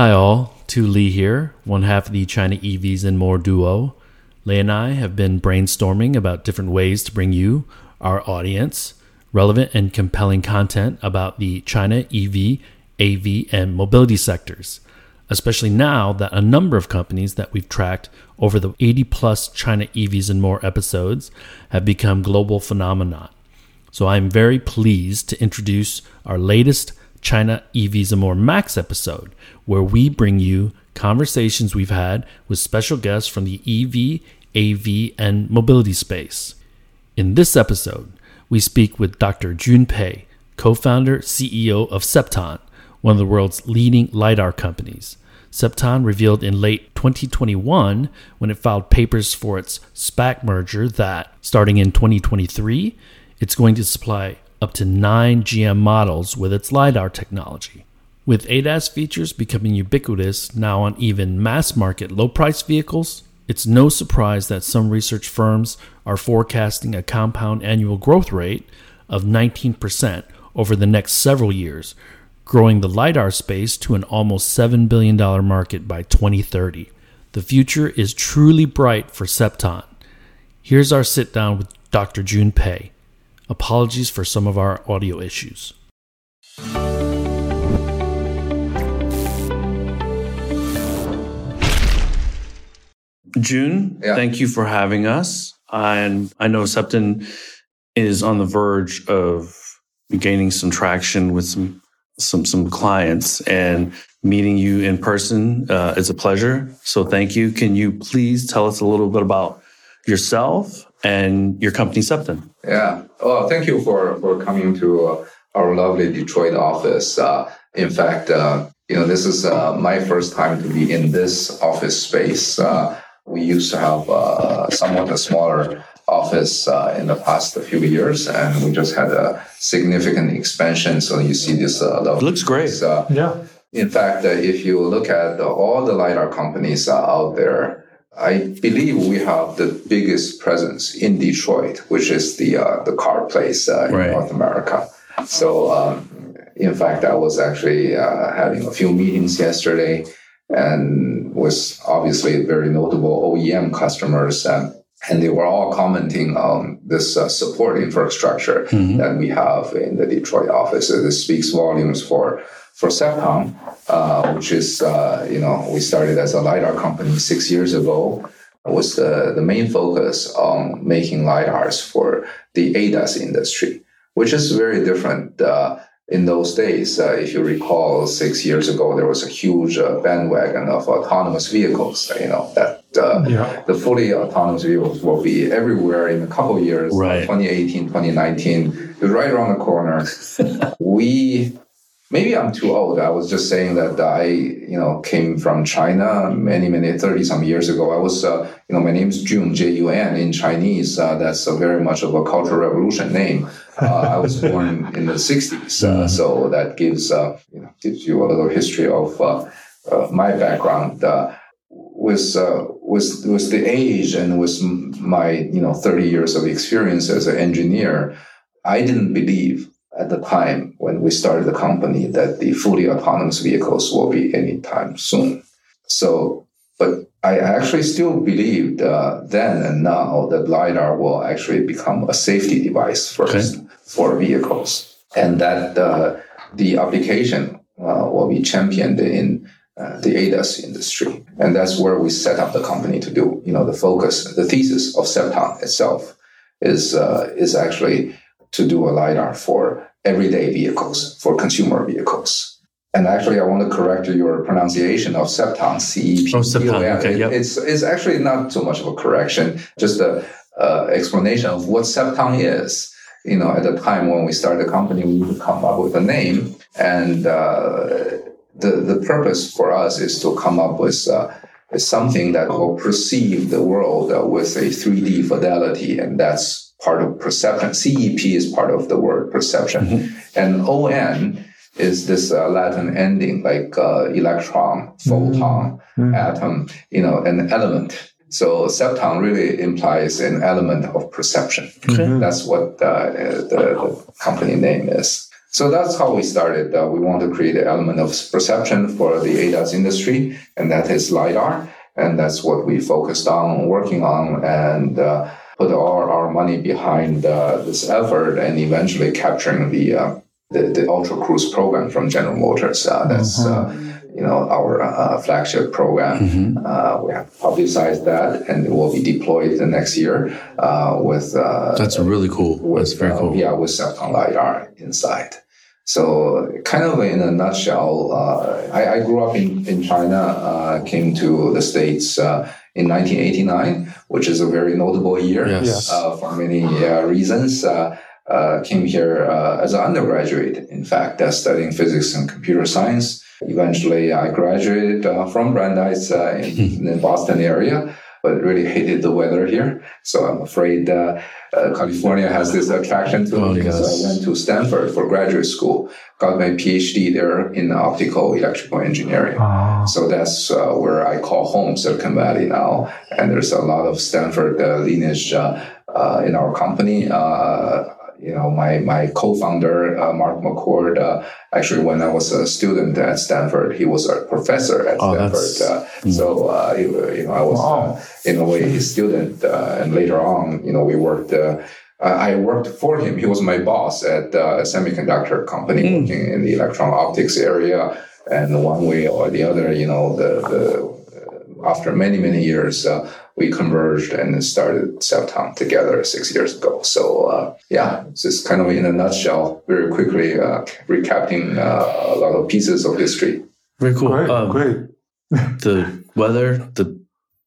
Hi, all. Tu Le here, one half of the China EVs and More duo. Lei and I have been brainstorming about different ways to bring you, our audience, relevant and compelling content about the China EV, AV, and mobility sectors, especially now that a number of companies that we've tracked over the 80 plus China EVs and More episodes have become global phenomena. So I'm very pleased to introduce our latest China EVs and More Max episode, where we bring you conversations we've had with special guests from the EV, AV, and mobility space. In this episode, we speak with Dr. Jun Pei, co founder, CEO of Cepton, one of the world's leading LiDAR companies. Cepton revealed in late 2021 when it filed papers for its SPAC merger that, starting in 2023, it's going to supply up to nine GM models with its LiDAR technology. With ADAS features becoming ubiquitous now on even mass market low price vehicles, it's no surprise that some research firms are forecasting a compound annual growth rate of 19% over the next several years, growing the LiDAR space to an almost $7 billion market by 2030. The future is truly bright for Cepton. Here's our sit down with Dr. Jun Pei. Apologies for some of our audio issues. Jun, Yeah. thank you for having us. And I know Cepton is on the verge of gaining some traction with some some some clients and meeting you in person uh, is a pleasure. So thank you. Can you please tell us a little bit about yourself and your company Cepton? Yeah. Well, thank you for for coming to uh, our lovely Detroit office. Uh, in fact, uh, you know, this is uh, my first time to be in this office space. Uh, we used to have uh, somewhat a smaller office uh, in the past few years, and we just had a significant expansion. So you see this. Uh, lovely looks great. place, Uh, Yeah. In fact, uh, if you look at the, all the LiDAR companies uh, out there, I believe we have the biggest presence in Detroit, which is the uh, the car place uh, in Right. North America. So, um, in fact, I was actually uh, having a few meetings yesterday, and was obviously very notable OEM customers, um, and they were all commenting on this uh, support infrastructure Mhm. that we have in the Detroit office. Uh, This speaks volumes for for Cepton, uh, which is uh, you know we started as a lidar company six years ago. Was the the main focus on making lidars for the ADAS industry, which is very different. Uh, in those days, uh, if you recall, six years ago, there was a huge uh, bandwagon of autonomous vehicles. You know that uh, Yeah. the fully autonomous vehicles will be everywhere in a couple of years, Right. 2018, 2019, is right around the corner. we, maybe I'm too old. I was just saying that I, you know, came from China many, many, 30 some years ago. I was, uh, you know, my name is Jun, J-U-N in Chinese. Uh, that's a very much of a cultural revolution name. Uh, I was born in the 60s. Uh, so that gives, uh, you know, gives you a little history of, uh, uh, my background. Uh, with uh, with with the age and with my you know 30 years of experience as an engineer, I didn't believe at the time when we started the company that the fully autonomous vehicles will be anytime soon. So, but I actually still believed uh, then and now that lidar will actually become a safety device first for vehicles, and that uh, the application uh, will be championed in uh, the ADAS industry. And that's where we set up the company to do. You know, the focus, the thesis of Cepton itself is, uh, is actually to do a LiDAR for everyday vehicles, for consumer vehicles. And actually, I want to correct your pronunciation of Cepton, C-E-P. Oh, Cepton, okay, yep. It's, it's actually not so much of a correction, just a uh, explanation of what Cepton is. You know, at the time when we started the company, we would come up with a name and uh, the, the purpose for us is to come up with uh, something that will perceive the world uh, with a 3D fidelity, and that's part of perception. CEP is part of the word perception, and ON is this uh, Latin ending like uh, electron, photon, atom, you know, an element. So Cepton really implies an element of perception. Okay. That's what uh, the, the company name is. So that's how we started. Uh, we want to create an element of perception for the ADAS industry, and that is LiDAR. And that's what we focused on working on and uh, put all our money behind uh, this effort and eventually capturing the, uh, the, the, Ultra Cruise program from General Motors. Uh, that's, mm-hmm. you know, our flagship program. Mm-hmm. we have publicized that and it will be deployed the next year with. that's really cool. With, that's very cool. yeah, with Cepton LiDAR inside. So, kind of in a nutshell, uh, I, I, grew up in, in China, uh, came to the States uh, in 1989, which is a very notable year yes. Uh, for many uh, reasons. Uh, came here as an undergraduate, in fact, studying physics and computer science. Eventually, I graduated from Brandeis in, in the Boston area but really hated the weather here. So I'm afraid uh, uh, California has this attraction to oh, me. So I went to Stanford for graduate school, got my PhD there in optical electrical engineering. Oh. So that's uh, where I call home Silicon Valley now. And there's a lot of Stanford uh, lineage uh, uh, in our company you know, my my co-founder uh, Mark McCord. Uh, actually, when I was a student at Stanford, he was a professor at oh, Stanford. Uh, mm. So uh, he, you know, I was wow. Uh, in a way his student, uh, and later on, you know, we worked. I worked for him. He was my boss at a semiconductor company mm. working in the electron optics area. And one way or the other, you know, the, the after many many years, we converged and started Cepton together six years ago. So uh, yeah, just kind of in a nutshell, very quickly uh, recapping uh, a lot of pieces of history. Very cool. Great. Um, great. the weather, the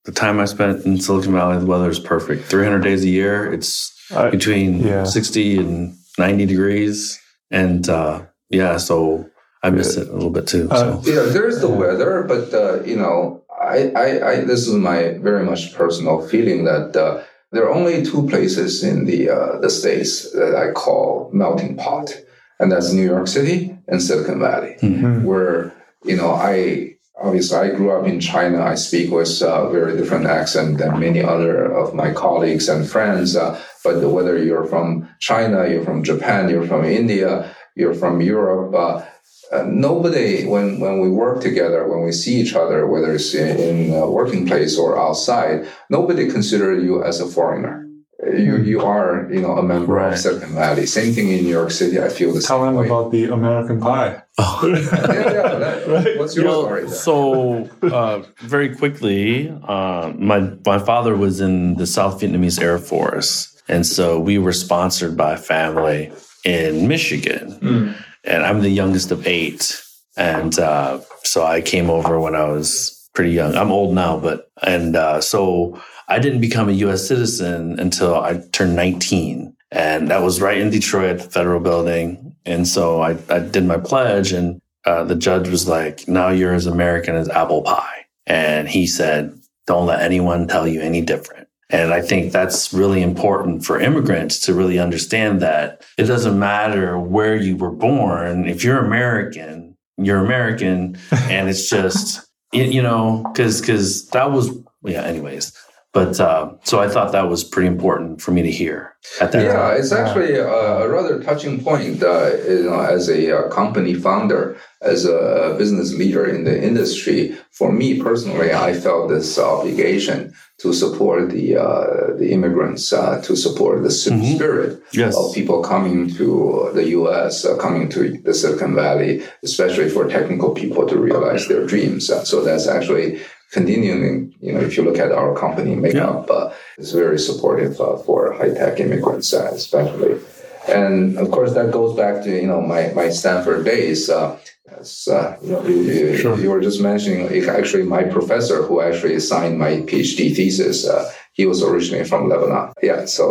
the time I spent in Silicon Valley, the weather is perfect. 300 days a year. It's between yeah. 60 and 90 degrees. And uh, yeah, so I miss it a little bit too. Uh, so. Yeah, there's the weather, but uh, you know, I, I, I, this is my very much personal feeling that uh, there are only two places in the uh, the states that I call melting pot, and that's New York City and Silicon Valley, mm-hmm. where you know I obviously I grew up in China. I speak with a very different accent than many other of my colleagues and friends. Uh, but whether you're from China, you're from Japan, you're from India, you're from Europe uh, uh, nobody when when we work together when we see each other whether it's in, in a working place or outside nobody considers you as a foreigner you hmm. you are you know a member right. of Silicon Valley. Same thing in New York City. I feel the Tell same. Tell them about the American pie. Oh. yeah, yeah. That, right. What's your well, story? So uh, very quickly, uh, my my father was in the South Vietnamese Air Force, and so we were sponsored by a family in Michigan. Mm and I'm the youngest of eight. And uh, so I came over when I was pretty young. I'm old now, but and uh, so I didn't become a U.S. citizen until I turned 19, and that was right in Detroit at the federal building. And so I, I did my pledge, and uh, the judge was like, "Now you're as American as apple pie," and he said, "Don't let anyone tell you any different." And I think that's really important for immigrants to really understand that it doesn't matter where you were born. If you're American, you're American. and it's just, you know, because because that was, yeah, anyways. But uh, so I thought that was pretty important for me to hear at that yeah, time. it's actually a, rather touching point. Uh, you know, as a, a, company founder, as a business leader in the industry, for me personally, I felt this obligation to support the uh, the immigrants, uh, to support the mm-hmm. spirit yes. of people coming to the U.S., uh, coming to the Silicon Valley, especially for technical people to realize their dreams. Uh, so that's actually continuing, you know, if you look at our company makeup, yeah. uh, it's very supportive uh, for high tech immigrants, uh, especially. And of course, that goes back to you know my my Stanford days. Uh, as, uh, you, know, you, sure. you, were just mentioning, actually, my professor who actually signed my PhD thesis, uh, he was originally from Lebanon. Yeah, so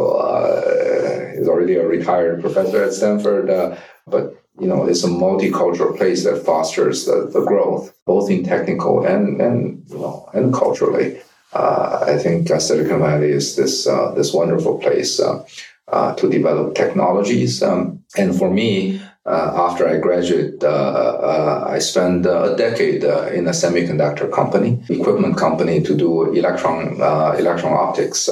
he's already a retired professor at Stanford, but you know, it's a multicultural place that fosters the, the growth, both in technical and, and, you know, and culturally. Uh, I think uh, Silicon Valley is this, uh, this wonderful place uh, uh, to develop technologies. Um, and for me, uh, after I graduated, I spent a decade in a semiconductor company, equipment company to do electron, electron optics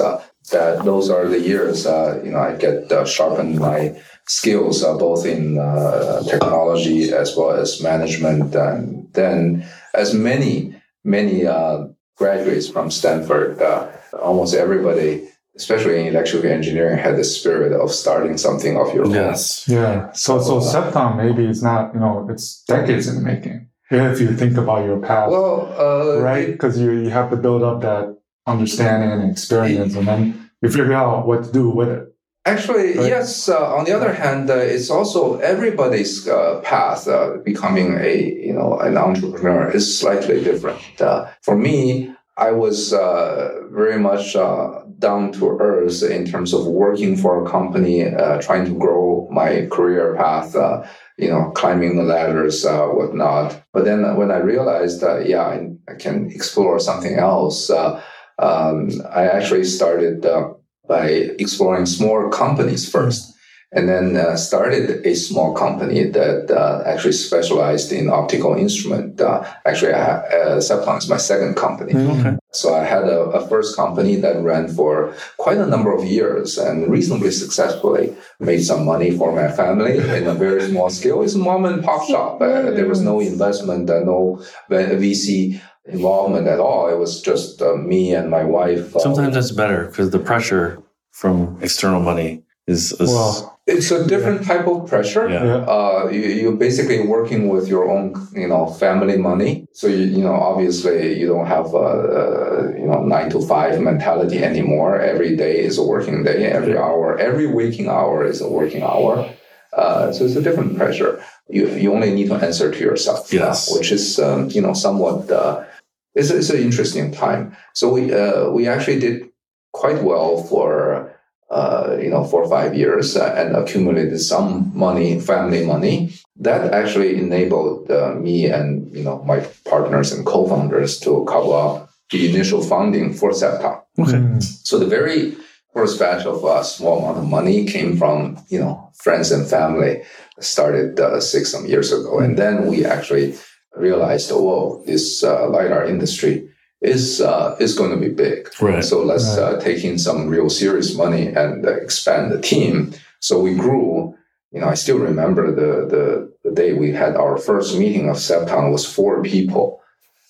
that those are the years, you know, I get sharpened my skills uh, both in uh, technology as well as management. And then, as many many uh, graduates from Stanford, uh, almost everybody, especially in electrical engineering, had the spirit of starting something of your own. Yes. Yeah. So, so Cepton maybe it's not, you know, it's decades in the making. If you think about your past, Well, uh, right? Because you, you have to build up that understanding and experience and then you figure out what to do with it. Actually, Right. yes. Uh, on the other hand, uh, it's also everybody's uh, path uh, becoming a you know an entrepreneur is slightly different. Uh, for me, I was uh, very much uh, down to earth in terms of working for a company, uh, trying to grow my career path. Uh, you know, climbing the ladders, uh, whatnot. But then when I realized that, yeah, I, I can explore something else, uh, um, I actually started. By exploring small companies first and then uh, started a small company that uh, actually specialized in optical instrument. Uh, actually, I ha- uh, Cepton is my second company. Okay. So I had a, a first company that ran for quite a number of years and reasonably successfully made some money for my family in a very small scale. It's a mom and pop shop. Uh, there was no investment, uh, no VC involvement at all. It was just uh, me and my wife. uh, Sometimes that's better because the pressure from external money is, is Well, it's a different type of pressure. yeah. yeah. Uh, you, you're basically working with your own, you know, family money. So you, you know, obviously, you don't have a, a you know nine to five mentality anymore. Every day is a working day. Every hour, every waking hour is a working hour. Uh, so it's a different pressure. You you only need to answer to yourself. Yes. uh, which is um, you know somewhat. Uh, it's, it's an interesting time. So we uh, we actually did quite well for uh, you know, four or five years uh, and accumulated some money, family money. That actually enabled uh, me and, you know, my partners and co-founders to cover up the initial funding for Cepton. Okay. Mm. So the very first batch of uh, small amount of money came from, you know, friends and family started uh, six some years ago. And then we actually realized, oh, whoa, this uh, LiDAR industry is uh, is going to be big. Right. So let's uh, take in some real serious money and uh, expand the team. So we grew. You know, I still remember the the, the day we had our first meeting of Cepton was four people,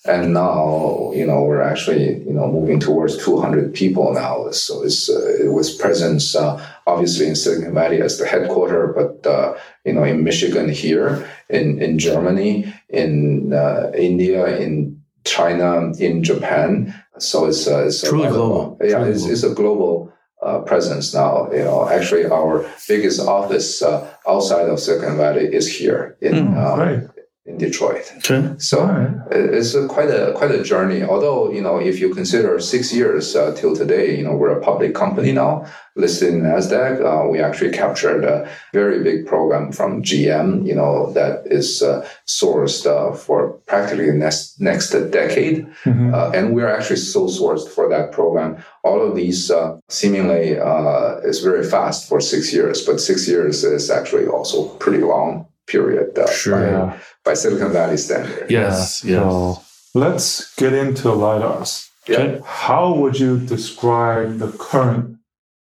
and now you know we're actually you know moving towards 200 people now. So it's uh, it was presence uh, obviously in Silicon Valley as the headquarter, but uh, you know in Michigan here, in in Germany, in uh, India, in China, in Japan. So it's, uh, it's a Truly global. yeah, Truly it's, it's a global uh, presence now. You know, actually, our biggest office uh, outside of Silicon Valley is here in Mm, Great. In Detroit. Okay. So right. it's a, quite a quite a journey. Although you know, if you consider six years uh, till today, you know we're a public company now, listed in Nasdaq. Uh, we actually captured a very big program from GM. You know that is uh, sourced uh, for practically the next next decade, Mhm. uh, and we're actually sole sourced for that program. All of these uh, seemingly uh, is very fast for six years, but six years is actually also pretty long period uh, Sure. by, Yeah. by Silicon Valley standard. Yes. Yeah. Yes. So let's get into LiDARs. Yeah. How would you describe the current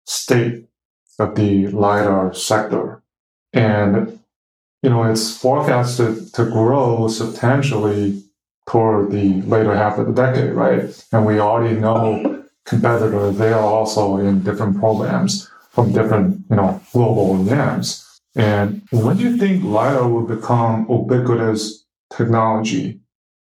state of the LiDAR sector? And, you know, it's forecasted to grow substantially toward the later half of the decade, right? And we already know competitors, they are also in different programs from different, you know, global OEMs. And when do you think LiDAR will become ubiquitous technology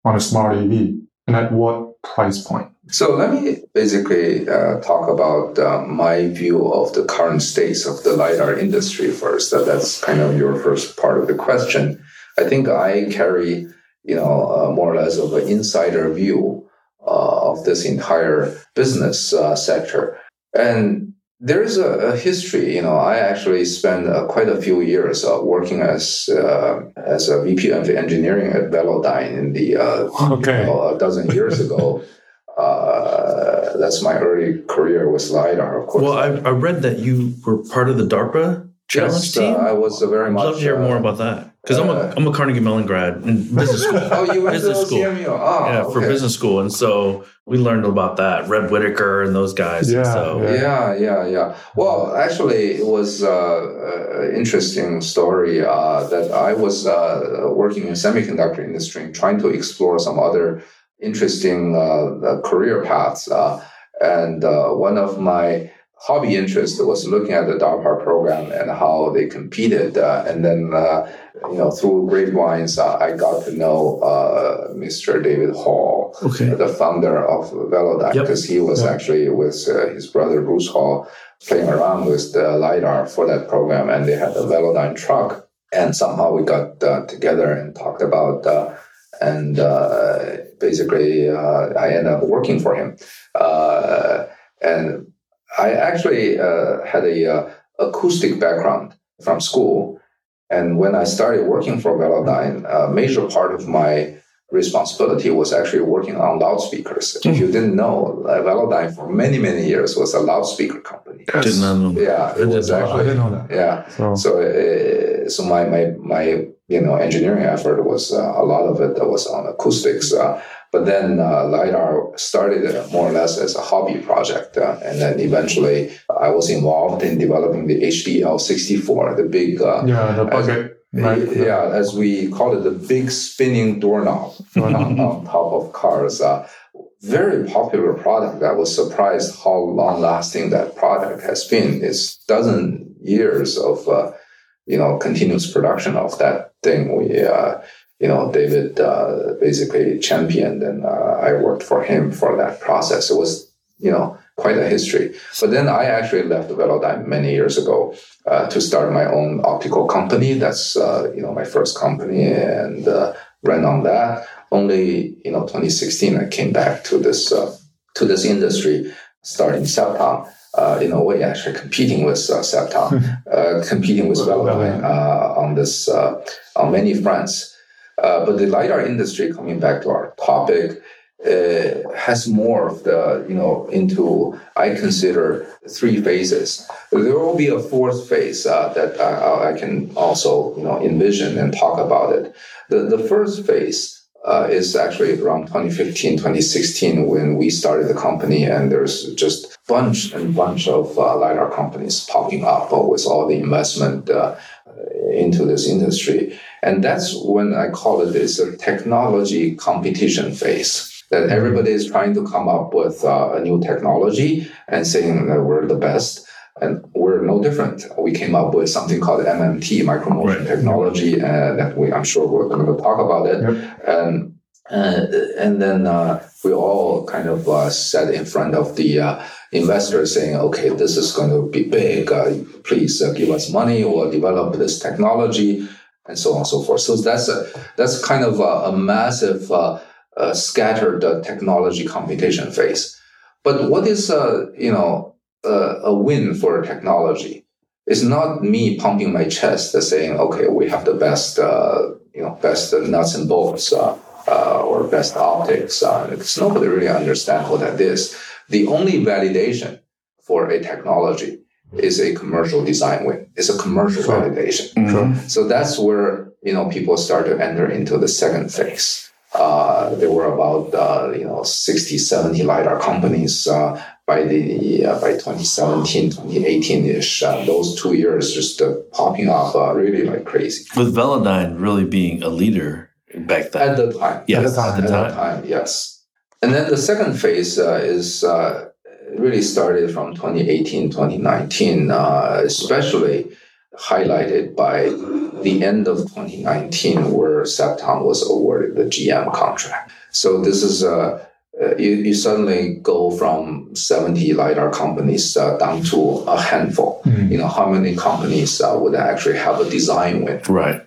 on a smart EV? And at what price point? So let me basically uh, talk about uh, my view of the current states of the LiDAR industry first. Uh, that's kind of your first part of the question. I think I carry, you know, uh, more or less of an insider view uh, of this entire business uh, sector. And there is a, a history, you know, I actually spent uh, quite a few years uh, working as uh, as a VP of engineering at Velodyne in the uh, Okay. well, a dozen years ago. Uh, that's my early career with LiDAR, of course. Well, I, I read that you were part of the DARPA challenge Yes, team. uh, I was very I'd much. love to hear more about that. Because I'm a Uh, I'm a Carnegie Mellon grad in business school. Oh, you went to Business school. OCMU. Oh, yeah, for business school, and so we learned about that. Red Whittaker and those guys. Yeah, so yeah. Yeah, yeah, yeah. Well, actually, it was uh, an interesting story uh, that I was uh, working in semiconductor industry and trying to explore some other interesting uh, uh, career paths. Uh, and uh, one of my hobby interest was looking at the DARPA program and how they competed. Uh, and then, uh, you know, through grapevines, uh, I got to know uh, Mr. David Hall okay. the founder of Velodyne, Yep. because he was Yep. actually with uh, his brother Bruce Hall playing around with the LiDAR for that program, and they had a Velodyne truck. And somehow we got uh, together and talked about, uh, and uh, basically uh, I ended up working for him. Uh, and I actually uh, had a uh, acoustic background from school. And when I started working for Velodyne, a major part of my responsibility was actually working on loudspeakers. If you didn't know, uh, Velodyne for many, many years was a loudspeaker company. Did not know. Yeah, it I was didn't know. I didn't know that. yeah. So, So, uh, so my, my, my, you know, engineering effort was uh, a lot of it that was on acoustics. Uh, but then uh, LiDAR started uh, more or less as a hobby project. Uh, and then eventually I was involved in developing the HDL64, the big, uh, yeah, the bucket. Right? yeah, as we call it, the big spinning doorknob on, on top of cars. Uh, very popular product. I was surprised how long lasting that product has been. It's dozen years of, uh, you know, continuous production of that thing. We, uh, you know, David uh, basically championed, and uh, I worked for him for that process. It was, you know, quite a history. But then I actually left Velodyne many years ago uh, to start my own optical company. That's uh, you know my first company, and uh, ran on that. Only you know 2016 I came back to this uh, to this industry, starting Cepton. Uh, in a way, actually competing with uh, Cepton, uh, competing with Velodyne uh, on this uh, on many fronts. Uh, but the lidar industry, coming back to our topic, uh, has morphed, you know, into I consider three phases. There will be a fourth phase uh, that I, I can also, you know, envision and talk about it. The the first phase uh, is actually around 2015, 2016 when we started the company, and there's just bunch and bunch of uh, lidar companies popping up with all the investment uh, into this industry, and that's when I call it this a technology competition phase that everybody is trying to come up with uh, a new technology and saying that we're the best. And we're no different. We came up with something called MMT, micromotion Right. technology, uh, that we, I'm sure we're going to talk about it. Yep. And uh, and then uh, we all kind of uh, sat in front of the uh, investors saying, okay, this is going to be big. Uh, please uh, give us money or develop this technology and so on and so forth. So that's a, that's kind of a, a massive uh, scattered uh, technology competition phase. But what is, uh, you know, uh, a win for a technology? It's not me pumping my chest and saying, okay, we have the best, uh, you know, best nuts and bolts uh, uh, or best optics. Uh, because nobody really understands what that is. The only validation for a technology is a commercial design win. It's a commercial Sure. validation. Mhm. So that's where you know people start to enter into the second phase. Uh, there were about uh, you know 60, 70 lidar companies uh, by the uh, by 2017, 2018 ish. Uh, those two years just uh, popping up uh, really like crazy With Velodyne really being a leader back then. at the time. yes, the time. at the At time. time, yes. And then the second phase uh, is uh, really started from 2018, 2019, uh, especially highlighted by the end of 2019, where Cepton was awarded the GM contract. So this is uh, uh, you, you suddenly go from 70 lidar companies uh, down to a handful. Mm. You know how many companies uh, would actually have a design win? Right.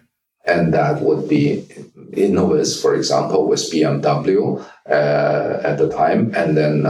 and that would be Innoviz, for example, with BMW uh, at the time, and then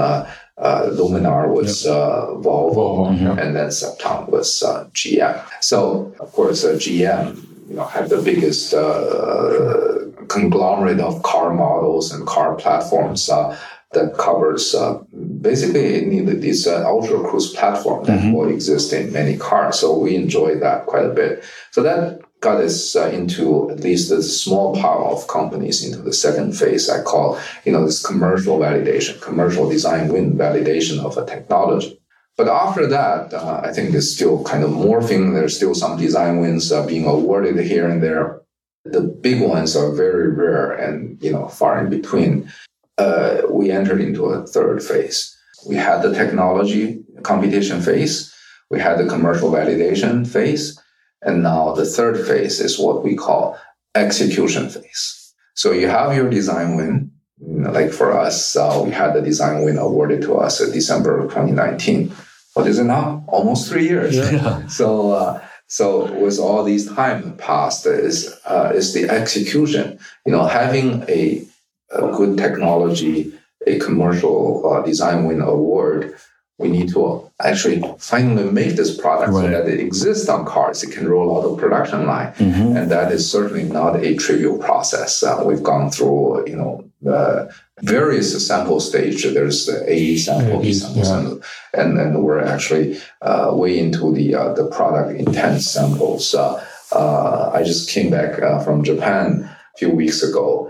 uh, Luminar was uh, Volvo, Volvo, yeah. and then Cepton was uh, GM. So, of course, uh, GM you know had the biggest uh, conglomerate of car models and car platforms. Uh, that covers uh, basically this uh, ultra cruise platform that Mhm. will exist in many cars. So we enjoy that quite a bit. So that got us uh, into at least a small part of companies into the second phase. I call you know this commercial validation, commercial design win validation of a technology. But after that, uh, I think it's still kind of morphing. There's still some design wins uh, being awarded here and there. The big ones are very rare and you know far in between. Uh, we entered into a third phase. We had the technology computation phase. We had the commercial validation phase. And now the third phase is what we call execution phase. So you have your design win. like for us, uh, we had the design win awarded to us in December of 2019. What is it now? Almost three years. Yeah. So, uh, so with all these time passed is, uh, is the execution, you know, having a, a good technology, a commercial uh, design win award we need to actually finally make this product right. so that it exists on cars. It can roll out of production line, mm-hmm. and that is certainly not a trivial process. Uh, we've gone through, you know, uh, various sample stage. There's the A sample, B sample, yeah. sample, and and we're actually uh, way into the uh, the product intent samples. Uh, uh, I just came back from Japan a few weeks ago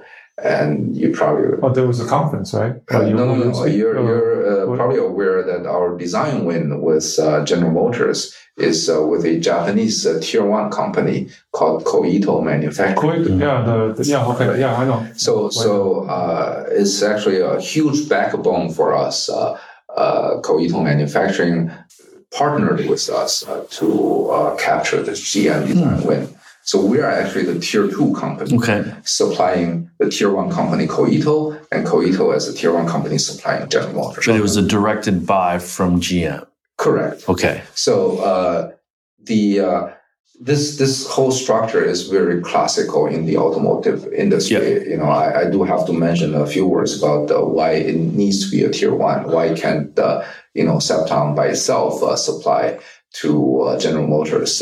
and you probably oh there was a conference right? Uh, no no no, no. you're, you're uh, probably aware that our design win with uh, general motors is uh, with a japanese uh, tier one company called koito manufacturing. Koito, yeah the, the, yeah okay yeah i know. So so uh, it's actually a huge backbone for us koito manufacturing partnered with us to capture this gm design hmm. win so we are actually the tier two company okay. supplying the tier one company Koito and Koito as a tier one company supplying General Motors. But it was a directed buy from GM. Correct. Okay. So uh, the uh, this this whole structure is very classical in the automotive industry. Yep. You know, I, I, do have to mention a few words about uh, why it needs to be a tier one. Why can't uh, you know Cepton by itself uh, supply to uh, General Motors?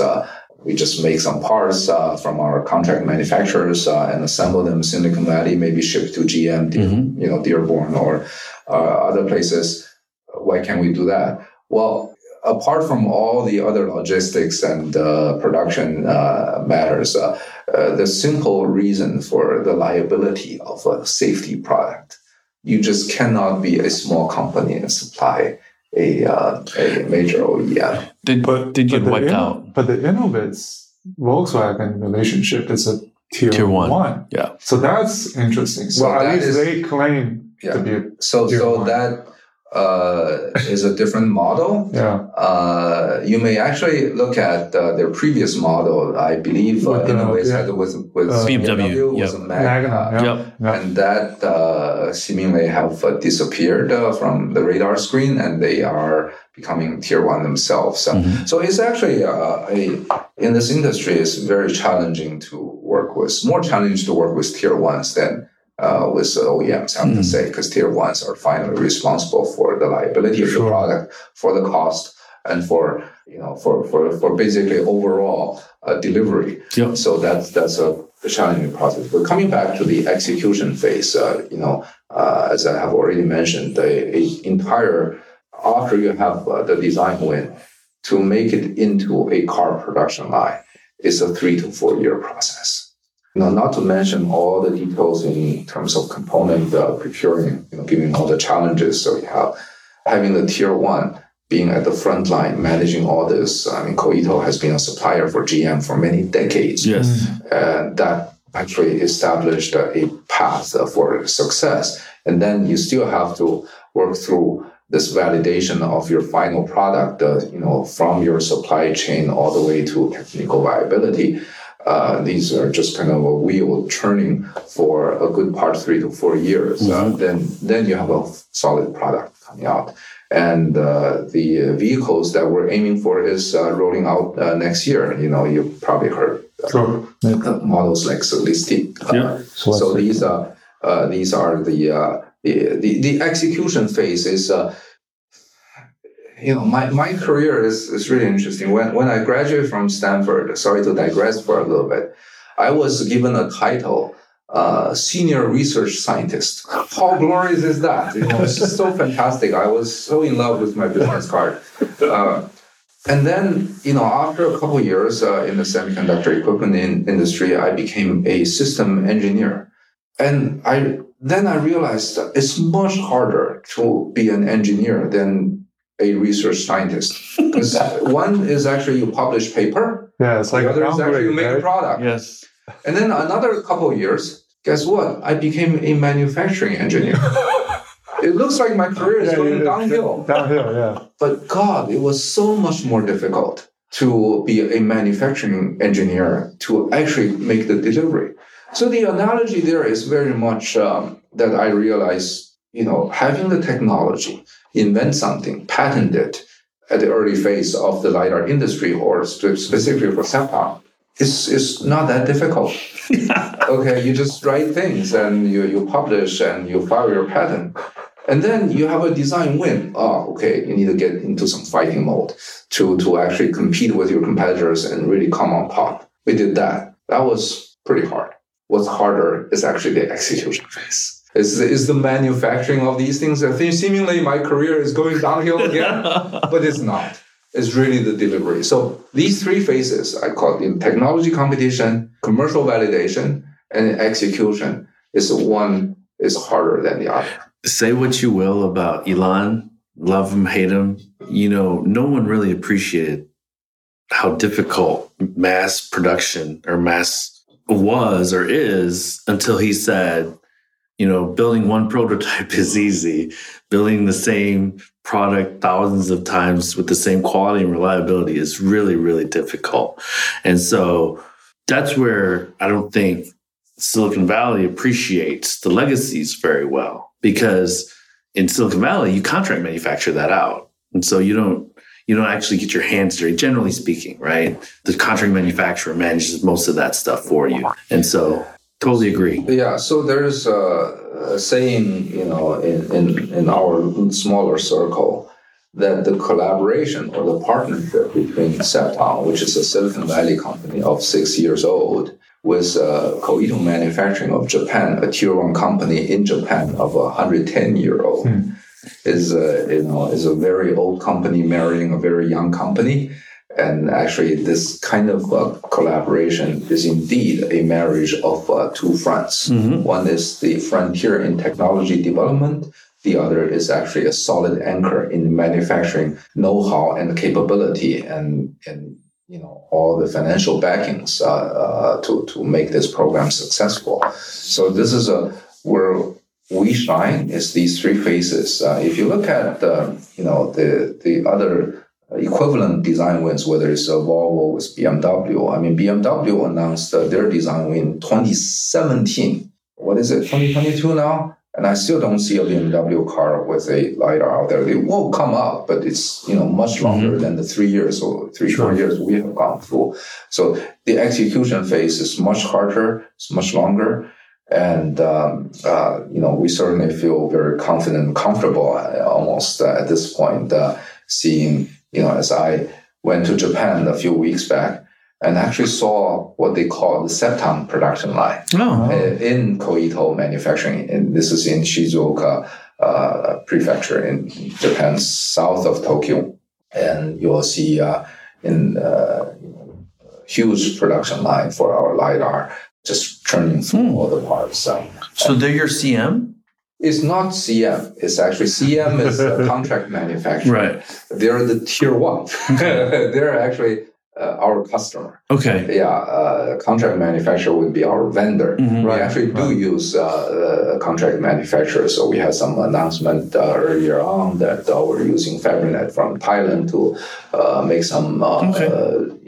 We just make some parts uh, from our contract manufacturers uh, and assemble them in Silicon Valley, maybe ship to GM, mm-hmm. you know, Dearborn or uh, other places. Why can't we do that? Well, apart from all the other logistics and uh, production uh, matters, uh, the simple reason for the liability of a safety product, you just cannot be a small company and supply a uh, a major OEM. Did but, did you but wipe out? But the Innoviz Volkswagen relationship is a tier, tier one. one. Yeah. So that's interesting. So well, at least is, they claim yeah. to be so so one. that uh, is a different model. Yeah. Uh, you may actually look at uh, their previous model. I believe uh, Innoviz yeah. had with with uh, BMW, was a Magna, Magna yep. and that uh, seemingly have uh, disappeared uh, from the radar screen, and they are becoming tier one themselves. So, mm-hmm. so it's actually a in this industry, it's very challenging to work with. More challenging to work with tier ones than uh, with OEMs, I have mm. to say, because tier ones are finally responsible for the liability of sure. the product, for the cost, and for you know for for for basically overall uh, delivery. Yeah. So that's that's a challenging process. But coming back to the execution phase, uh, you know, uh, as I have already mentioned, the entire after you have uh, the design win, to make it into a car production line is a three to four year process. You know, not to mention all the details in terms of component uh, procuring, you know, giving all the challenges. So you have having the tier one being at the front line, managing all this. I mean, Koito has been a supplier for GM for many decades. Yes. And that actually established a path for success. And then you still have to work through this validation of your final product, uh, you know, from your supply chain all the way to technical viability. Uh, these are just kind of a wheel turning for a good part three to four years. Uh, mm-hmm. Uh, then, then you have a solid product coming out. And uh, the vehicles that we're aiming for is uh, rolling out uh, next year. You know, you probably heard sure. models like Celestiq. Yeah. so these are these are the, the the the execution phase is you know, my, my career is, is really interesting. When, when I graduated from Stanford, sorry to digress for a little bit, I was given a title, uh, senior research scientist. How glorious is that? You know, it's just so fantastic. I was so in love with my business card. Uh, and then, you know, after a couple years uh, in the semiconductor equipment in, industry, I became a system engineer. And I then I realized it's much harder to be an engineer than a research scientist. Because one is actually you publish paper, Yeah, it's like the other is actually you downgrade, make a product. Yes. And then another couple of years, guess what? I became a manufacturing engineer. it looks like my career is Yeah, going yeah, downhill. Downhill, yeah. But God, it was so much more difficult to be a manufacturing engineer to actually make the delivery. So the analogy there is very much um, that I realize, you know, having the technology, invent something, patent it at the early phase of the lidar industry or specifically for Cepton, is is not that difficult. okay, you just write things and you, you publish and you file your patent. And then you have a design win. Oh, okay, you need to get into some fighting mode to, to actually compete with your competitors and really come on top. We did that. That was pretty hard. What's harder is actually the execution phase. Is, is the manufacturing of these things. I think seemingly my career is going downhill again, but it's not. It's really the delivery. So these three phases, I call it technology competition, commercial validation, and execution is one is harder than the other. Say what you will about Elon, love him, hate him. You know, no one really appreciated how difficult mass production or mass was or is until he said, you know, building one prototype is easy. Building the same product thousands of times with the same quality and reliability is really, really difficult. And so that's where I don't think Silicon Valley appreciates the legacies very well because in Silicon Valley, you contract manufacture that out. And so you don't you don't actually get your hands dirty, generally speaking, right? The contract manufacturer manages most of that stuff for you. And so totally agree. Yeah, so there's a, a saying, you know, in, in, in our smaller circle that the collaboration or the partnership between Cepton, which is a Silicon Valley company of six years old, with uh, Koito Manufacturing of Japan, a tier one company in Japan of a 110 year old, Hmm. is a, you know, is a very old company marrying a very young company. And actually, this kind of uh, collaboration is indeed a marriage of uh, two fronts. Mhm. One is the frontier in technology development. The other is actually a solid anchor in manufacturing know-how and capability, and and you know all the financial backings uh, uh, to to make this program successful. So this is a where we shine is these three phases. Uh, if you look at the you know the the other equivalent design wins, whether it's a Volvo with BMW. I mean, BMW announced uh, their design win 2017. What is it, 2022 now? And I still don't see a BMW car with a LiDAR out there. They will come up, but it's, you know, much longer than the three years or three, four years we have gone through. So the execution phase is much harder, it's much longer. And, um, uh, you know, we certainly feel very confident and comfortable uh, almost uh, at this point, uh, seeing, you know, as I went to Japan a few weeks back and actually saw what they call the Cepton production line Oh, uh, in Koito manufacturing. And this is in Shizuoka uh, prefecture in Japan, south of Tokyo. And you'll see uh, in uh, huge production line for our LiDAR just churning through Hmm. all the parts. So so they're your CM? It's not CM. It's actually CM is a contract manufacturer. Right. They're the tier one. They're actually uh, our customer. Okay. Yeah, uh, contract manufacturer would be our vendor. Mhm. We Right, actually do right. use uh, uh, contract manufacturers. So we had some announcement uh, earlier on that uh, we're using Fabrinet from Thailand to uh, make some, uh, Okay.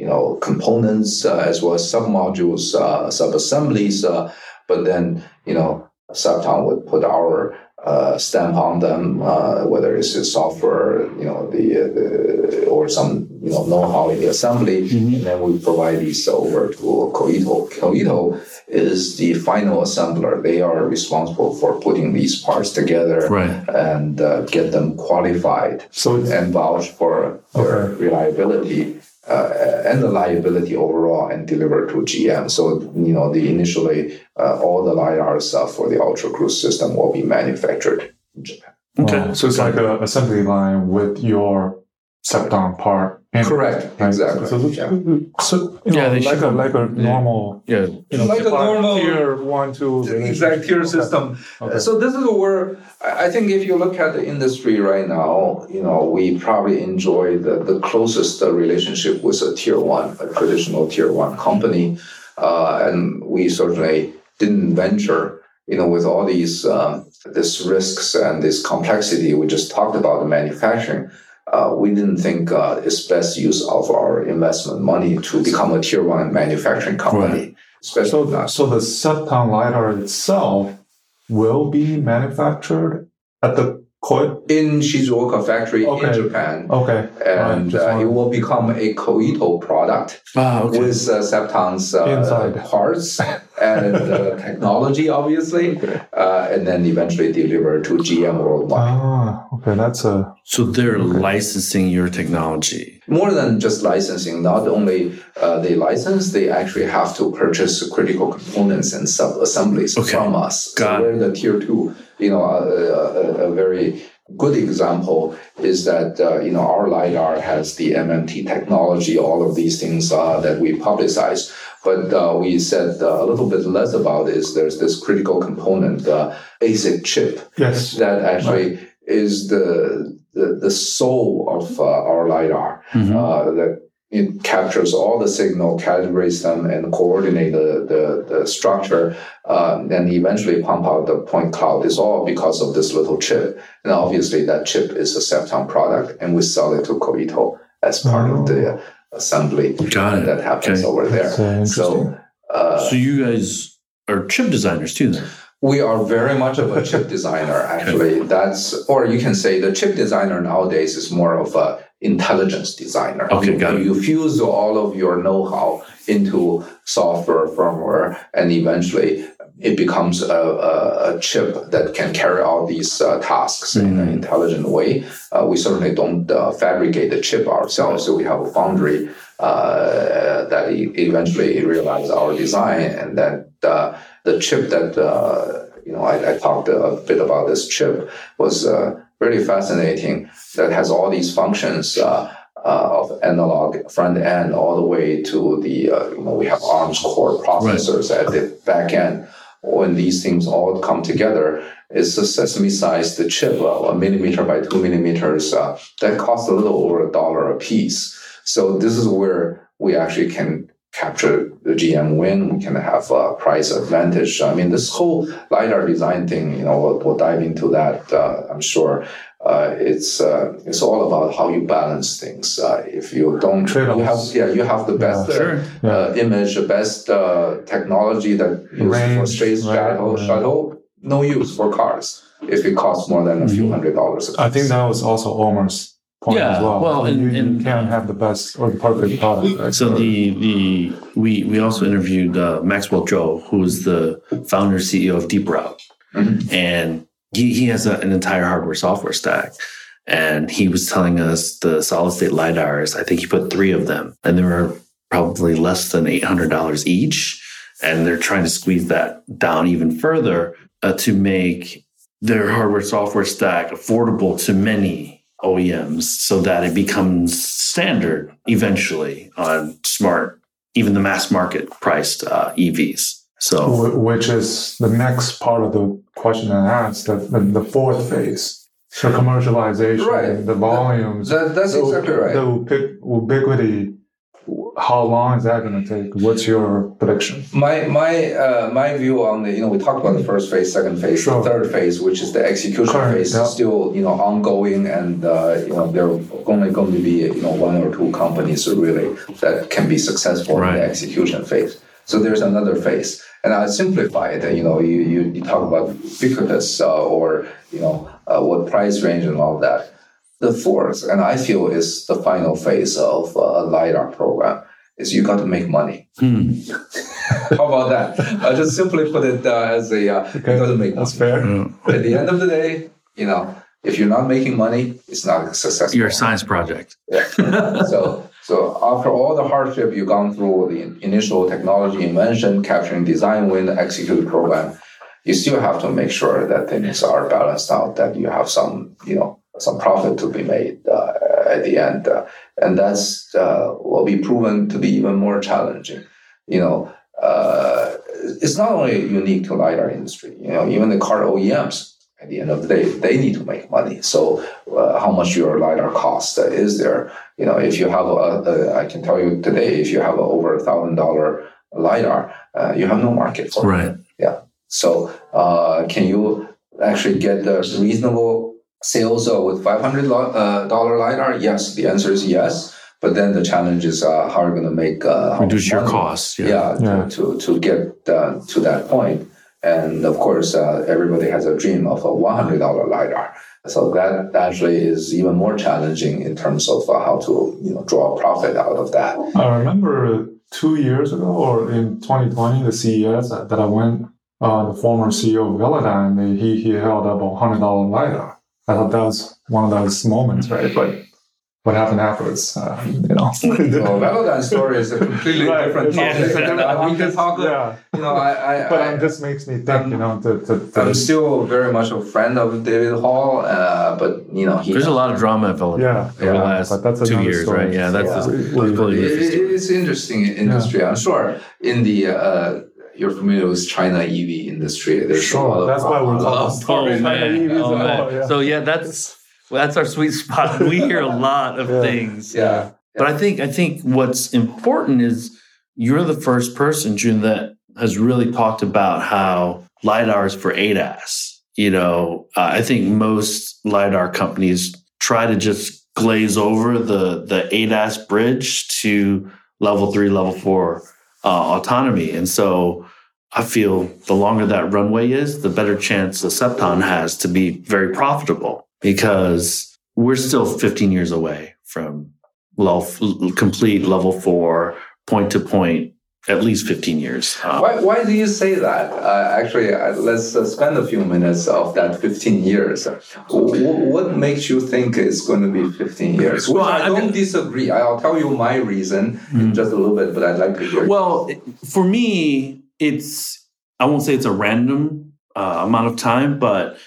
you know, components uh, as well as submodules, uh, sub-assemblies. Uh, but then, you know, Cepton would put our uh, stamp on them, uh, whether it's software, you know, the, uh, the or some you know know-how in the assembly, Mhm. and then we provide these over to Koito. Koito is the final assembler. They are responsible for putting these parts together Right. and uh, get them qualified So and vouch for their reliability uh, and the liability overall and deliver to GM. So, you know, the initially uh, all the LiDAR stuff for the Ultra Cruise system will be manufactured in Japan. Okay. wow. so it's like an assembly line with your Cepton part. in- Correct. right? Exactly. So, Yeah. so you know, Yeah, they like a should- like a normal, Yeah. you know, Like a normal- tier one, two, exact tier Okay. system. Okay. So this is where I I think if you look at the industry right now, you know, we probably enjoy the, the closest uh, relationship with a tier one, a traditional tier one company. Uh, and we certainly didn't venture, you know, with all these um, this risks and this complexity we just talked about the manufacturing. Uh, we didn't think uh, it's best use of our investment money to become a tier one manufacturing company. Especially So, not so the Cepton lidar itself will be manufactured at the Koito. in Shizuoka factory Okay. in Japan. Okay, and uh, it will become a Koito product Ah, okay. with uh, Cepton's uh, Inside. parts and uh, technology, obviously, uh, and then eventually deliver to GM worldwide. ah, okay, that's a So they're licensing your technology. More than just licensing, not only uh, they license, they actually have to purchase critical components and sub assemblies Okay. from us. Got so we're the tier two. You know, a, a, a very good example is that uh, you know our lidar has the MMT technology, all of these things uh, that we publicize. But uh, we said uh, a little bit less about is there's this critical component, uh, ASIC chip, yes. that actually is the, the the soul of uh, our lidar Mhm. uh, that it captures all the signal, calibrates them, and coordinate the, the, the structure, uh, and eventually pump out the point cloud. Is all because of this little chip. And obviously, that chip is a Cepton product, and we sell it to Koito as part of the assembly Got it. that happens Okay. over there. That's, uh, so. Uh, So you guys are chip designers too, then? we are very much of a chip designer, actually. That's, or you can say the chip designer nowadays is more of a intelligence designer. Okay, you, got it. you fuse all of your know-how into software, firmware, and eventually it becomes a, a, a chip that can carry out these uh, tasks in an Mhm. intelligent way. Uh, we certainly don't uh, fabricate the chip ourselves, so we have a foundry uh, that e- eventually realize our design, and that uh, the chip that uh, you know I, I talked a bit about this chip was uh, really fascinating. That has all these functions. Uh, uh, of analog front end all the way to the uh, you know we have ARMS core processors at the back end. When these things all come together, it's a sesame-sized chip, uh, a millimeter by two millimeters, uh, that costs a little over a dollar a piece. So this is where we actually can capture the GM win. We can have a price advantage. I mean, this whole lidar design thing, you know, we'll, we'll dive into that. Uh, I'm sure uh, it's uh, it's all about how you balance things. Uh, if you don't, you have yeah, you have the best Yeah. uh, Sure. uh, image, the best uh, technology that used for space right, shuttle, yeah. shuttle, no use for cars if it costs more than a few Mhm. hundred dollars. I think that was also Omar's point Yeah, as well. well, and- you, you and- can't have the best or the perfect product. Right? So the the we we also interviewed uh, Maxwell Zhou, who is the founder CEO of DeepRoute, Mhm. and he he has a, an entire hardware software stack. And he was telling us the solid state lidars. I think he put three of them, and they were probably less than eight hundred dollars each. And they're trying to squeeze that down even further uh, to make their hardware software stack affordable to many OEMs so that it becomes standard eventually on smart, even the mass market priced uh, EVs. So, which is the next part of the question I asked, the, the, the fourth phase, the commercialization, Right. the volumes, That, that's the, exactly right. the ubiquity. How long is that going to take? What's your prediction? My my uh, my view on the you know we talked about the first phase, second phase, Sure. the third phase, which is the execution Correct, phase, yeah. is still you know ongoing, and uh, you know there are only going to be you know one or two companies really that can be successful in the execution phase. So there's another phase, and I simplify it. You know, you you, you talk about ubiquitous uh, or you know uh, what price range and all that. The fourth, and I feel is the final phase of uh, a lidar program, is you got to make money. hmm, How about that? I'll just simply put it uh, as a uh, you got to make That's money. fair. At the end of the day, you know, if you're not making money, it's not a successful. you're a science project. Yeah. so, so after all the hardship you've gone through, with the initial technology invention, capturing design win, execute program, you still have to make sure that things are balanced out, that you have some, you know, some profit to be made uh, at the end, uh, and that's uh, will be proven to be even more challenging. You know, uh, it's not only unique to lidar industry. You know, even the car OEMs. At the end of the day, they need to make money. So, uh, how much your lidar cost is there? You know, if you have a, a I can tell you today, if you have a over a thousand dollar lidar, uh, you have no market for Right. it. Yeah. So, uh, can you actually get the reasonable sales uh, with five hundred dollar lidar? Yes. The answer is yes. But then the challenge is uh, how are you going to make uh, Reduce your money? costs. Yeah. Yeah, Yeah. To, to to get uh, to that point. And of course, uh, everybody has a dream of a one hundred dollar lidar. So that actually is even more challenging in terms of uh, how to you know draw a profit out of that. I remember two years ago or in 2020, the CES that, that I went, uh, the former CEO of Velodyne, he, he held up a $100 LiDAR. I thought that was one of those moments, right? But what happened afterwards, uh, you know. Well, Velodyne story is a completely Right, different it's topic. different. we can talk. yeah. You know, I, I, But I it just makes me think, you know, to, to, to I'm still very much a friend of David Hall, uh, but you know, he There's a lot of drama at Velodyne yeah, over the Yeah, last but that's two another years, story. right? Yeah, that's Yeah. a We- completely It- story. it- it's interesting industry. I'm sure in the uh, you're familiar with China EV industry. There's a lot Sure, of that's why we're a talking. stories. Oh, man. Oh, man. Oh, yeah. So yeah, that's that's our sweet spot. We hear a lot of Yeah. things. Yeah, But I think I think what's important is you're the first person, Jun, that has really talked about how lidar is for ADAS. You know, uh, I think most lidar companies try to just glaze over the the ADAS bridge to level three, level four uh, autonomy, and so I feel the longer that runway is, the better chance the Cepton has to be very profitable because we're still 15 years away from level, complete level four, point to point, at least 15 years. Um, Why, why do you say that? Uh, actually, uh, let's uh, spend a few minutes of that 15 years. W- what makes you think it's going to be 15 years? Which Well, I I don't mean- disagree. I'll tell you my reason in Mhm. just a little bit, but I'd like to hear. Well, it- for me, it's I won't say it's a random uh, amount of time, but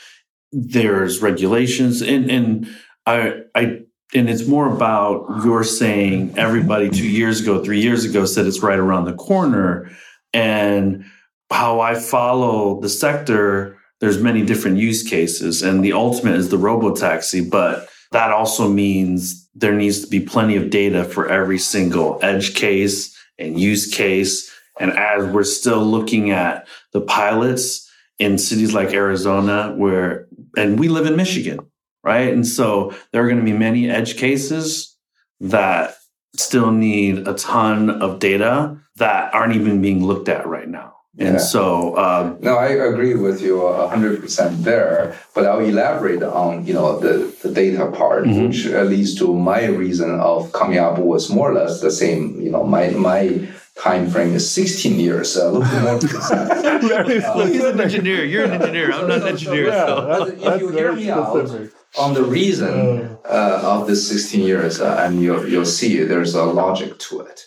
there's regulations, and and I I and it's more about you're saying everybody two years ago, three years ago said it's right around the corner, and how I follow the sector. There's many different use cases, and the ultimate is the robotaxi, but that also means there needs to be plenty of data for every single edge case and use case. And as we're still looking at the pilots in cities like Arizona, where, and we live in Michigan, right? And so there are going to be many edge cases that still need a ton of data that aren't even being looked at right now. And Yeah. so, um, No, I agree with you a hundred percent there, but I'll elaborate on you know the, the data part, Mhm. which leads to my reason of coming up was more or less the same. You know, my my time frame is sixteen years, a little bit more precise. Very Uh, he's an engineer. You're an engineer. I'm not an engineer. Yeah, so. that's, If you hear very me out, on the reason Uh, uh, of this 16 years, uh, and you'll, you'll see there's a logic to it.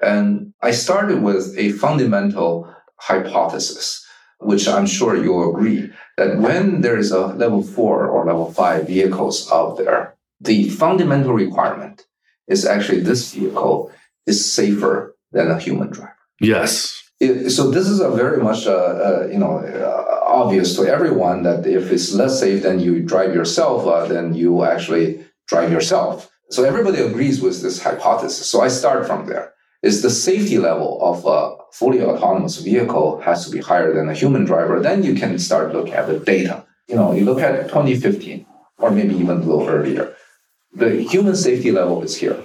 And I started with a fundamental hypothesis, which I'm sure you'll agree that when there is a level four or level five vehicles out there, the fundamental requirement is actually this vehicle is safer than a human driver. Yes. It, so this is a very much uh, uh, you know uh, obvious to everyone that if it's less safe than you drive yourself, uh, then you actually drive yourself. So everybody agrees with this hypothesis. So I start from there. Is the safety level of a fully autonomous vehicle has to be higher than a human driver? Then you can start looking at the data. You know, you look at 2015 or maybe even a little earlier. The human safety level is here,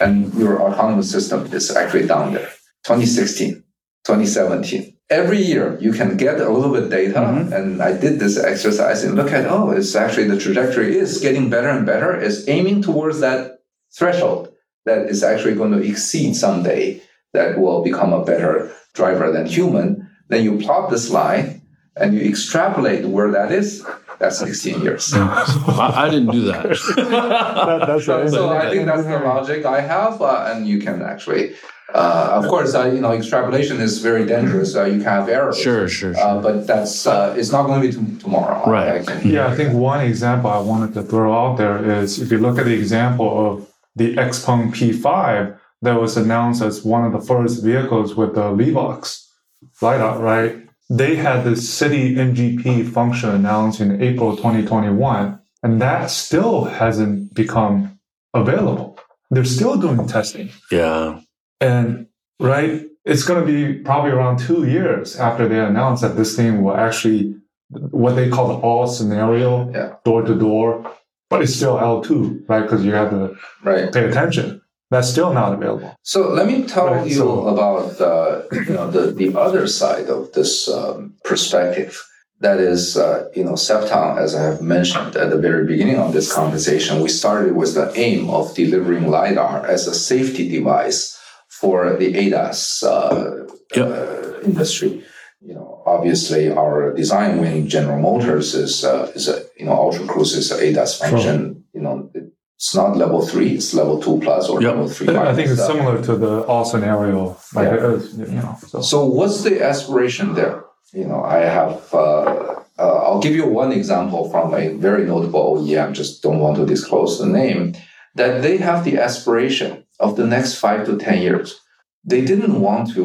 and your autonomous system is actually down there. 2016. 2017. Every year you can get a little bit data, Mhm. and I did this exercise and look at oh, it's actually the trajectory is getting better and better. It's aiming towards that threshold that is actually going to exceed someday that will become a better driver than human. Then you plot this line and you extrapolate where that is. That's 16 years. I, I didn't do that. that, that's So, so I think that's the logic I have, uh, and you can actually Uh, of course, uh, you know, extrapolation is very dangerous. Uh, you can have errors. Sure, sure, sure. Uh, but that's uh, it's not going to be t- tomorrow. Right. I Yeah, I think one example I wanted to throw out there is if you look at the example of the Xpeng P5 that was announced as one of the first vehicles with the Livox LiDAR, right? They had the city NGP function announced in April 2021, and that still hasn't become available. They're still doing testing. Yeah. And right, it's going to be probably around two years after they announce that this thing will actually, what they call the all scenario, Yeah. door to door, but it's still L2, right? Because you have to Right. pay attention. That's still not available. So let me tell Right, you so- about uh, you know the, the other side of this um, perspective. That is, uh, you know, Cepton, as I have mentioned at the very beginning of this conversation, we started with the aim of delivering LiDAR as a safety device for the ADAS uh, Yep. uh, industry. You know, obviously, our design win, General Motors, is uh, is a you know Ultra Cruise is an ADAS function. You know, it's not level three; it's level two plus or Yep. level three. I think it's Uh, similar to the all scenario, like Yeah. it is, you know. So, So what's the aspiration there? You know, I have. Uh, uh, I'll give you one example from a very notable OEM. Just don't want to disclose the name. That they have the aspiration of the next five to ten years. They didn't want to,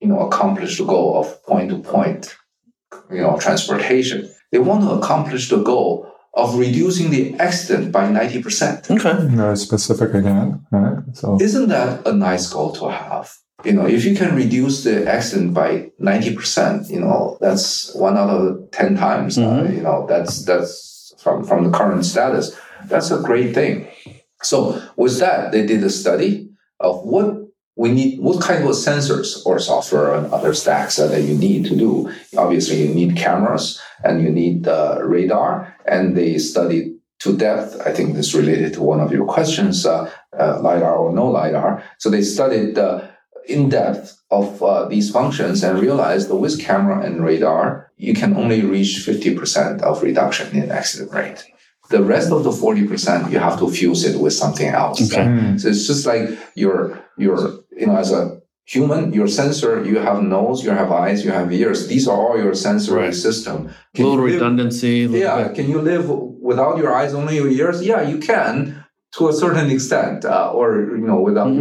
you know, accomplish the goal of point to point, you know, transportation. They want to accomplish the goal of reducing the accident by ninety percent. Okay. very specific again, right? So, Isn't that a nice goal to have? You know, if you can reduce the accident by 90%, you know, that's one out of 10 times. Uh, Mhm. you know, that's, that's from, from the current status. That's a great thing. So with that, they did a study of what we need, what kind of sensors or software and other stacks that you need to do. Obviously, you need cameras and you need uh, radar. And they studied to depth. I think this related to one of your questions, uh, uh, LiDAR or no LiDAR. So they studied in depth of uh, these functions and realized that with camera and radar, you can only reach 50% of reduction in accident rate. The rest of the 40%, you have to fuse it with something else. Okay. So it's just like your, your, you know, as a human, your sensor, you have nose, you have eyes, you have ears. These are all your sensory Right. system. A Can little live- redundancy. little yeah, bit- can you live without your eyes, only your ears? Yeah, you can to a certain extent, uh, or you know, without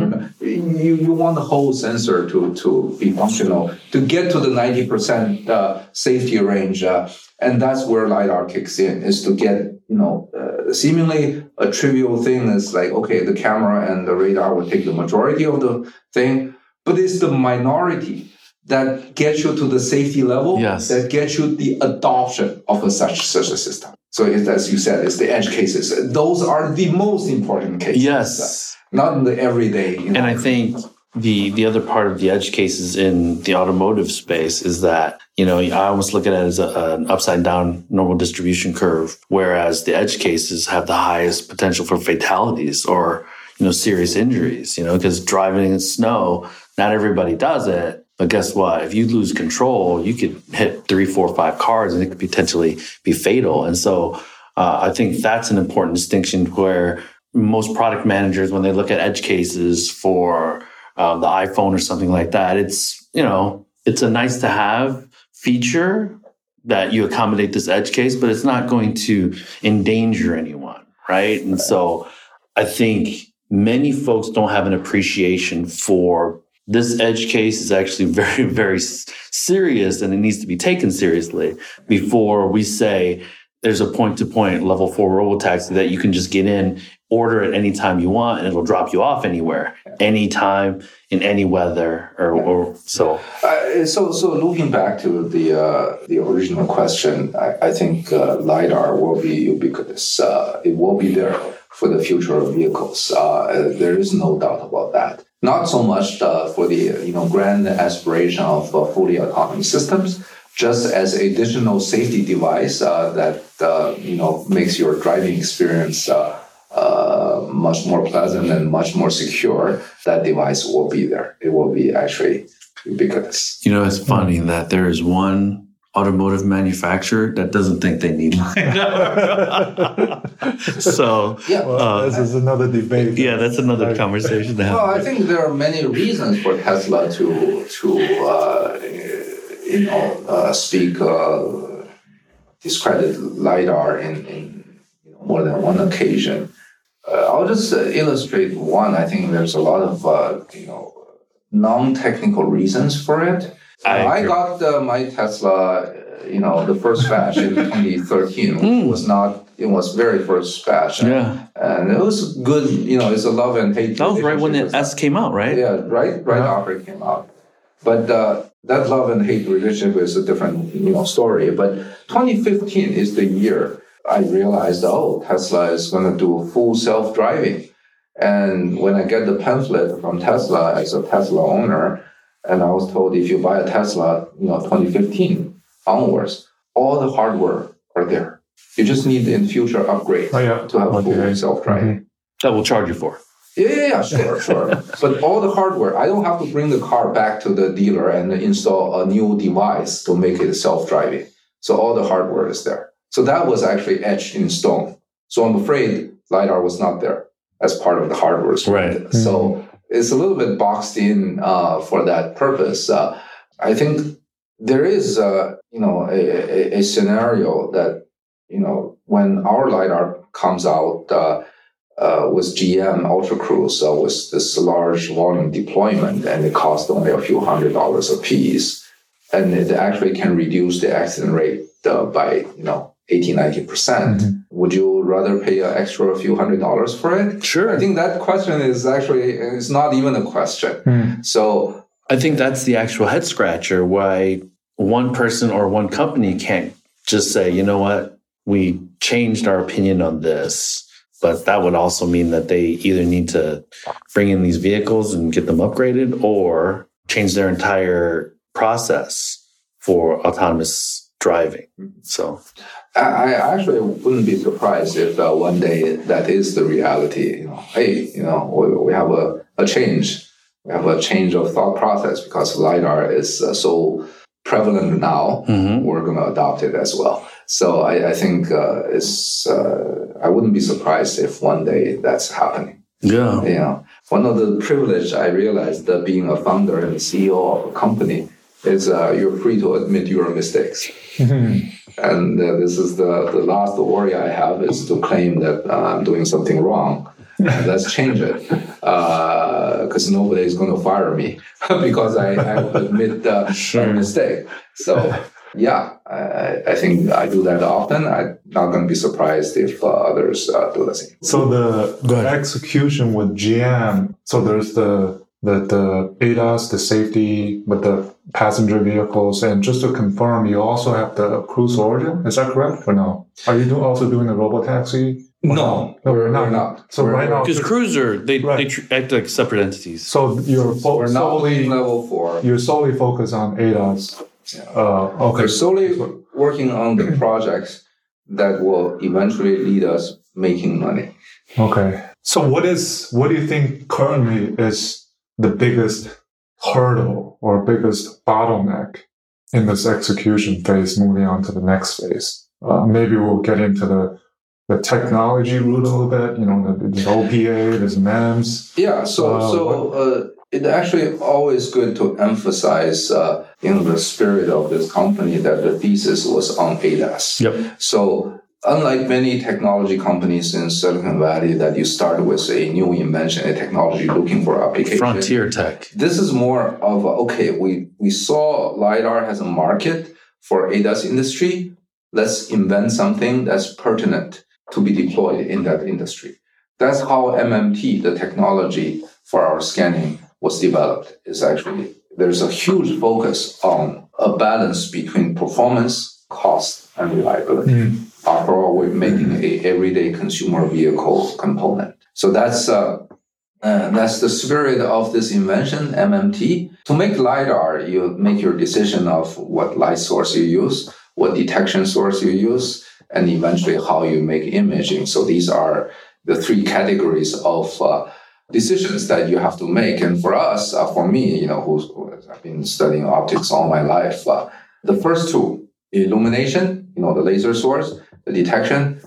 you, you want the whole sensor to to be functional to get to the ninety percent uh, safety range, uh, and that's where lidar kicks in. Is to get you know, uh, seemingly a trivial thing is like okay, the camera and the radar will take the majority of the thing, but it's the minority that gets you to the safety level Yes. that gets you the adoption of a such such a system. So it's, as you said, it's the edge cases. Those are the most important cases. Yes. Not in the everyday. You know. And I think the the other part of the edge cases in the automotive space is that you know I almost look at it as a, an upside down normal distribution curve, whereas the edge cases have the highest potential for fatalities or you know serious injuries. You know because driving in snow, not everybody does it. But guess what? If you lose control, you could hit three, four, five cars, and it could potentially be fatal. And so, uh, I think that's an important distinction where most product managers, when they look at edge cases for um, the iPhone or something like that, it's you know it's a nice to have feature that you accommodate this edge case, but it's not going to endanger anyone, right? And so I think many folks don't have an appreciation for this edge case is actually very, very serious and it needs to be taken seriously before we say there's a point to point level four robotaxi that you can just get in, order it anytime you want, and it'll drop you off anywhere, anytime, in any weather, or, or so. Uh, so, so looking back to the uh, the original question, I, I think uh, lidar will be ubiquitous. Uh, it will be there for the future of vehicles. Uh, there is no doubt about that. Not so much uh, for the you know grand aspiration of uh, fully autonomous systems, just as a additional safety device uh, that uh, you know makes your driving experience. Uh, uh, much more pleasant and much more secure, that device will be there. It will be actually ubiquitous. You know, it's funny that there is one automotive manufacturer that doesn't think they need LiDAR. so, Yeah. Well, Uh, this is another debate. yeah, that's another Right. conversation to have. Well, I think there are many reasons for Tesla to to uh, you know uh, speak uh, discredit lidar in, in you know, more than one occasion. Uh, I'll just uh, illustrate one. I think there's a lot of uh, you know non-technical reasons for it. I I, got uh, my Tesla, uh, you know, the first batch in 2013 Hmm. was not. It was very first batch, yeah, and it was good. You know, it's a love and hate. that was right when the S came out, right? yeah, right, right Uh-huh. after it came out. But uh, that love and hate relationship is a different, you know, story. But 2015 is the year I realized, oh, Tesla is going to do full self-driving. And when I get the pamphlet from Tesla as a Tesla owner, and I was told if you buy a Tesla, you know, 2015 onwards, all the hardware are there. You just need in future upgrade Oh, yeah. to have full self-driving. Mm-hmm. That will charge you for. Yeah, yeah, yeah, sure, sure. but all the hardware, I don't have to bring the car back to the dealer and install a new device to make it self-driving. So all the hardware is there. So that was actually etched in stone. So I'm afraid LiDAR was not there as part of the hardware. suite. Right. So it's a little bit boxed in uh, for that purpose. Uh, I think there is, uh, you know, a, a, a scenario that, you know, when our LiDAR comes out, uh, uh, with GM Ultra Cruise uh, was this large volume deployment, and it cost only a few hundred dollars a piece, and it actually can reduce the accident rate uh, by you know 80 90 percent. Mhm. Would you rather pay an extra few hundred dollars for it? Sure. I think that question is actually it's not even a question. Hmm. So I think that's the actual head scratcher why one person or one company can't just say, you know what, we changed our opinion on this. But that would also mean that they either need to bring in these vehicles and get them upgraded or change their entire process for autonomous driving. So, I, I actually wouldn't be surprised if uh, one day that is the reality. You know, hey, you know, we, we have a, a change. We have a change of thought process because lidar is uh, so prevalent now. mhm. We're going to adopt it as well. So I, I think uh, it's. Uh, I wouldn't be surprised if one day that's happening. yeah. You know, one of the privilege I realized that being a founder and CEO of a company is uh, you're free to admit your mistakes. And uh, this is the, the last worry I have is to claim that uh, I'm doing something wrong. Uh, let's change it because nobody is going to fire me because I, I admit uh, a mistake. So, yeah, I, I- I think I do that often. I'm not going to be surprised if uh, others uh, do the same. So the, the execution with GM, so there's the the the ADAS, the safety with the passenger vehicles, and just to confirm, you also have the cruise origin. Is that correct or no? Are you do, also doing the robotaxi? Or No, no, we're, we're not. we're not. So We're- right now, Because Cruiser, they, they tr- act like separate entities. so you're fo- we're not solely level four. you're solely focused on ADAS. Yeah. Uh, okay. We're solely working on the projects that will eventually lead us making money. Okay. So what is what do you think currently is the biggest hurdle or biggest bottleneck in this execution phase moving on to the next phase? Uh, maybe we'll get into the the technology route a little bit. You know, the, there's OPA, there's MEMS. Yeah, so Uh, so uh, it's actually always good to emphasize uh, in the spirit of this company that the thesis was on ADAS. Yep. So unlike many technology companies in Silicon Valley that you start with a new invention, a technology looking for application. Frontier tech. This is more of a, okay, we, we saw LiDAR has a market for ADAS industry. Let's invent something that's pertinent to be deployed in that industry. That's how MMT, the technology for our scanning, was developed. Is actually there's a huge focus on a balance between performance, cost, and reliability. Mm. After all, we're making a everyday consumer vehicle component. So that's uh, uh, that's the spirit of this invention, MMT. To make LiDAR, you make your decision of what light source you use, what detection source you use, and eventually how you make imaging. So these are the three categories of uh, decisions that you have to make. And for us, uh, for me, you know, who's, who has- I've been studying optics all my life, uh, the first two illumination, you know, the laser source, detection,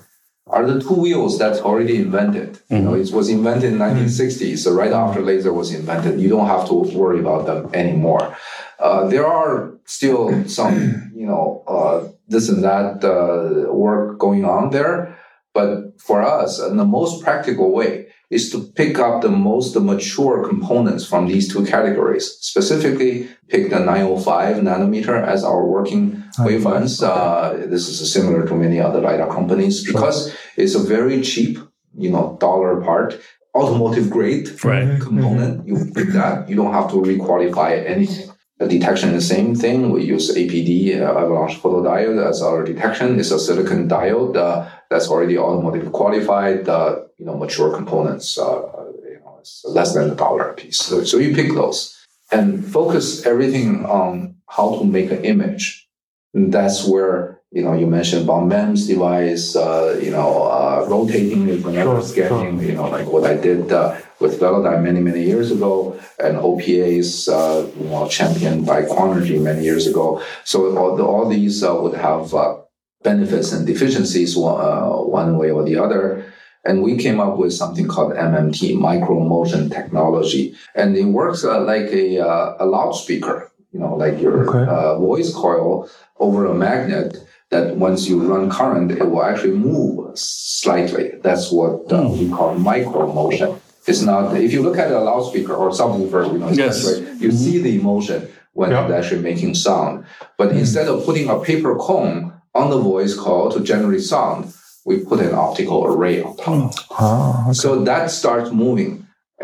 are the two wheels that's already invented. You know, it was invented in 1960s, so right after laser was invented, you don't have to worry about them anymore. Uh, there are still some, you know, uh, this and that uh, work going on there, but for us, in the most practical way, is to pick up the most mature components from these two categories. Specifically, pick the 905 nanometer as our working wavelengths. Uh, this is similar to many other LiDAR companies because it's a very cheap, you know, dollar part, automotive grade Right. component. You pick that. You don't have to requalify anything. The detection is the same thing. We use APD, uh, avalanche photodiode, as our detection. It's a silicon diode uh, that's already automotive qualified. Uh, you know, mature components. Uh, you know, it's less than a dollar a piece. So, so you pick those and focus everything on how to make an image. And that's where you know you mentioned about MEMS device. Uh, you know, uh, rotating whenever Sure, scanning. You know, like what I did. Uh, with Velodyne many, many years ago, and OPA's, uh, you know, championed by Quanergy many years ago. So all, the, all these uh, would have uh, benefits and deficiencies one, uh, one way or the other. And we came up with something called MMT, micro motion technology, and it works uh, like a, uh, a loudspeaker. You know, like your Okay. uh, voice coil over a magnet. That once you run current, it will actually move slightly. That's what uh, we call micro motion. It's not. If you look at a loudspeaker or subwoofer, you know, Yes. right, you see the motion when Yeah. it's actually making sound. But instead of putting a paper cone on the voice coil to generate sound, we put an optical array on top. Ah, okay. So that starts moving.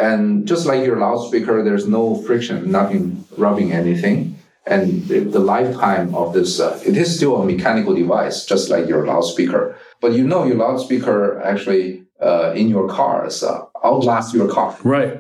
And just like your loudspeaker, there's no friction, nothing rubbing anything. And the the lifetime of this, uh, it is still a mechanical device, just like your loudspeaker. But you know, your loudspeaker actually uh, in your cars uh, outlasts your car. Right.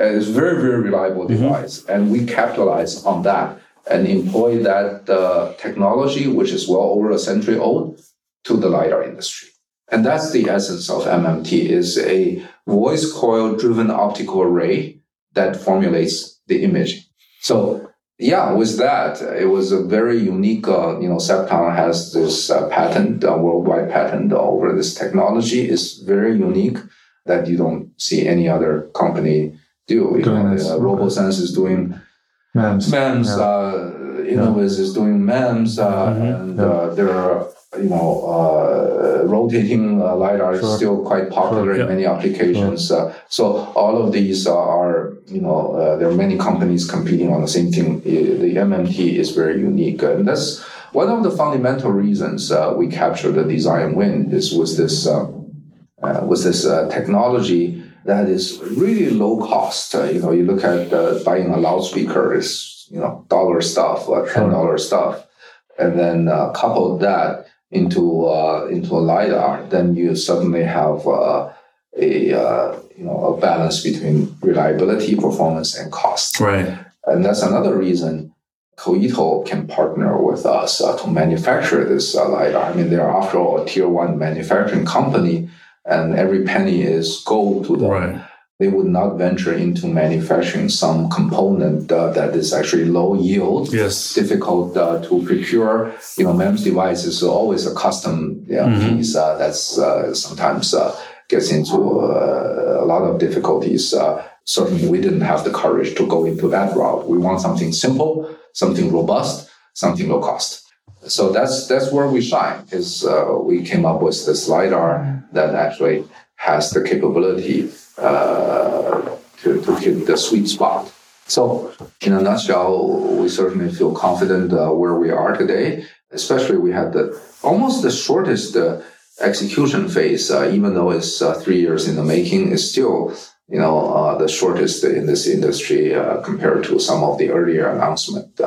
Uh, It's a very, very reliable device. And we capitalize on that and employ that uh, technology, which is well over a century old, to the LiDAR industry. And that's the essence of MMT is a voice coil driven optical array that formulates the image. So yeah, with that, it was a very unique, uh, you know, Cepton has this uh, patent, uh, worldwide patent over this technology. It's very unique that you don't see any other company do. You Doing know, this, uh. RoboSense is doing MEMS. MEMS, Yeah. uh, Innoviz is doing MEMS, uh, Mhm. and Yeah. uh, there are, you know, uh, rotating uh, LiDAR is still quite popular Sure, in many applications. Uh, so all of these are, you know, uh, there are many companies competing on the same thing. The MMT is very unique. And that's one of the fundamental reasons uh, we capture the design win is with this, uh, uh, with this uh, technology that is really low cost. Uh, you know, you look at uh, buying a loudspeaker is you know dollar stuff, uh, ten dollar stuff, and then uh, couple that into uh, into a lidar, then you suddenly have uh, a uh, you know a balance between reliability, performance, and cost. Right. And that's another reason Koito can partner with us uh, to manufacture this uh, LiDAR. I mean, they're after all a tier one manufacturing company, and every penny is gold to them. Right. They would not venture into manufacturing some component uh, that is actually low yield, Yes. difficult uh, to procure. You know, MEMS device is always a custom yeah, Mhm. piece uh, that's uh, sometimes uh, gets into uh, a lot of difficulties. Uh, certainly, we didn't have the courage to go into that route. We want something simple, something robust, something low cost. So that's that's where we shine. Is uh, we came up with this lidar that actually has the capability uh, to, to hit the sweet spot. So, in a nutshell, we certainly feel confident uh, where we are today. Especially, we had the almost the shortest uh, execution phase, uh, even though it's uh, three years in the making. Is still, you know, uh, the shortest in this industry compared to some of the earlier announcement.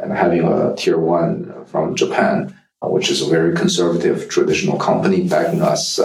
And having a tier one from Japan, which is a very conservative traditional company backing us,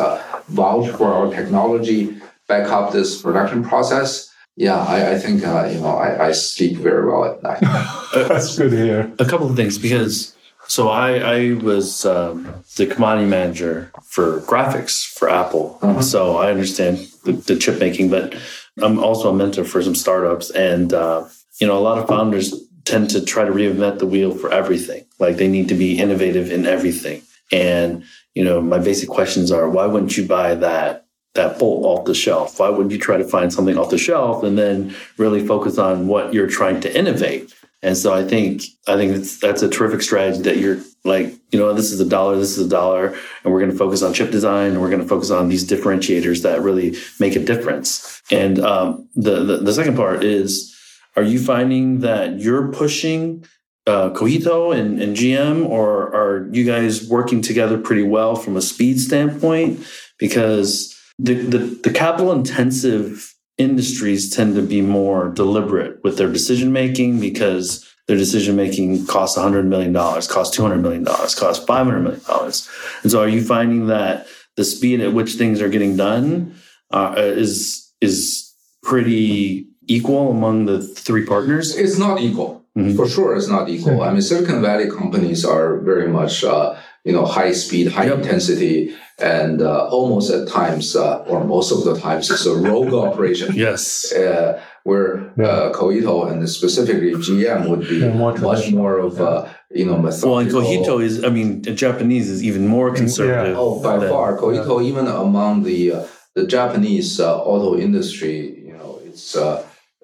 vouch for our technology, back up this production process. Yeah, I, I think uh, you know I, I sleep very well at night. That's good to hear. a couple of things because so I, I was um, the commodity manager for graphics for Apple, Uh-huh. so I understand the, the chip making, but I'm also a mentor for some startups, and uh, you know a lot of founders tend to try to reinvent the wheel for everything. Like they need to be innovative in everything. And you know, my basic questions are: Why wouldn't you buy that that bolt off the shelf? Why would you try to find something off the shelf and then really focus on what you're trying to innovate? And so I think I think that's that's a terrific strategy that you're like, you know, this is a dollar, this is a dollar, and we're going to focus on chip design, and we're going to focus on these differentiators that really make a difference. And um, the, the the second part is, are you finding that you're pushing uh, Koito and, and GM, or are you guys working together pretty well from a speed standpoint? Because the, the, the capital intensive industries tend to be more deliberate with their decision making because their decision making costs $100 million, costs $200 million, costs $500 million. And so are you finding that the speed at which things are getting done uh, is, is pretty equal among the three partners? It's not equal. Mm-hmm. For sure, it's not equal. I mean, Silicon Valley companies are very much, uh, you know, high speed, high yep. intensity, and uh, almost at times, uh, or most of the times, it's a rogue operation. Yes. Uh, where yeah. Uh, and specifically GM would be yeah, much more of a, you know, methodical. Well, and Koito is, I mean, Japanese is even more conservative. Yeah. Oh, by than, far. Koito, even among the uh, the Japanese auto industry, you know, it's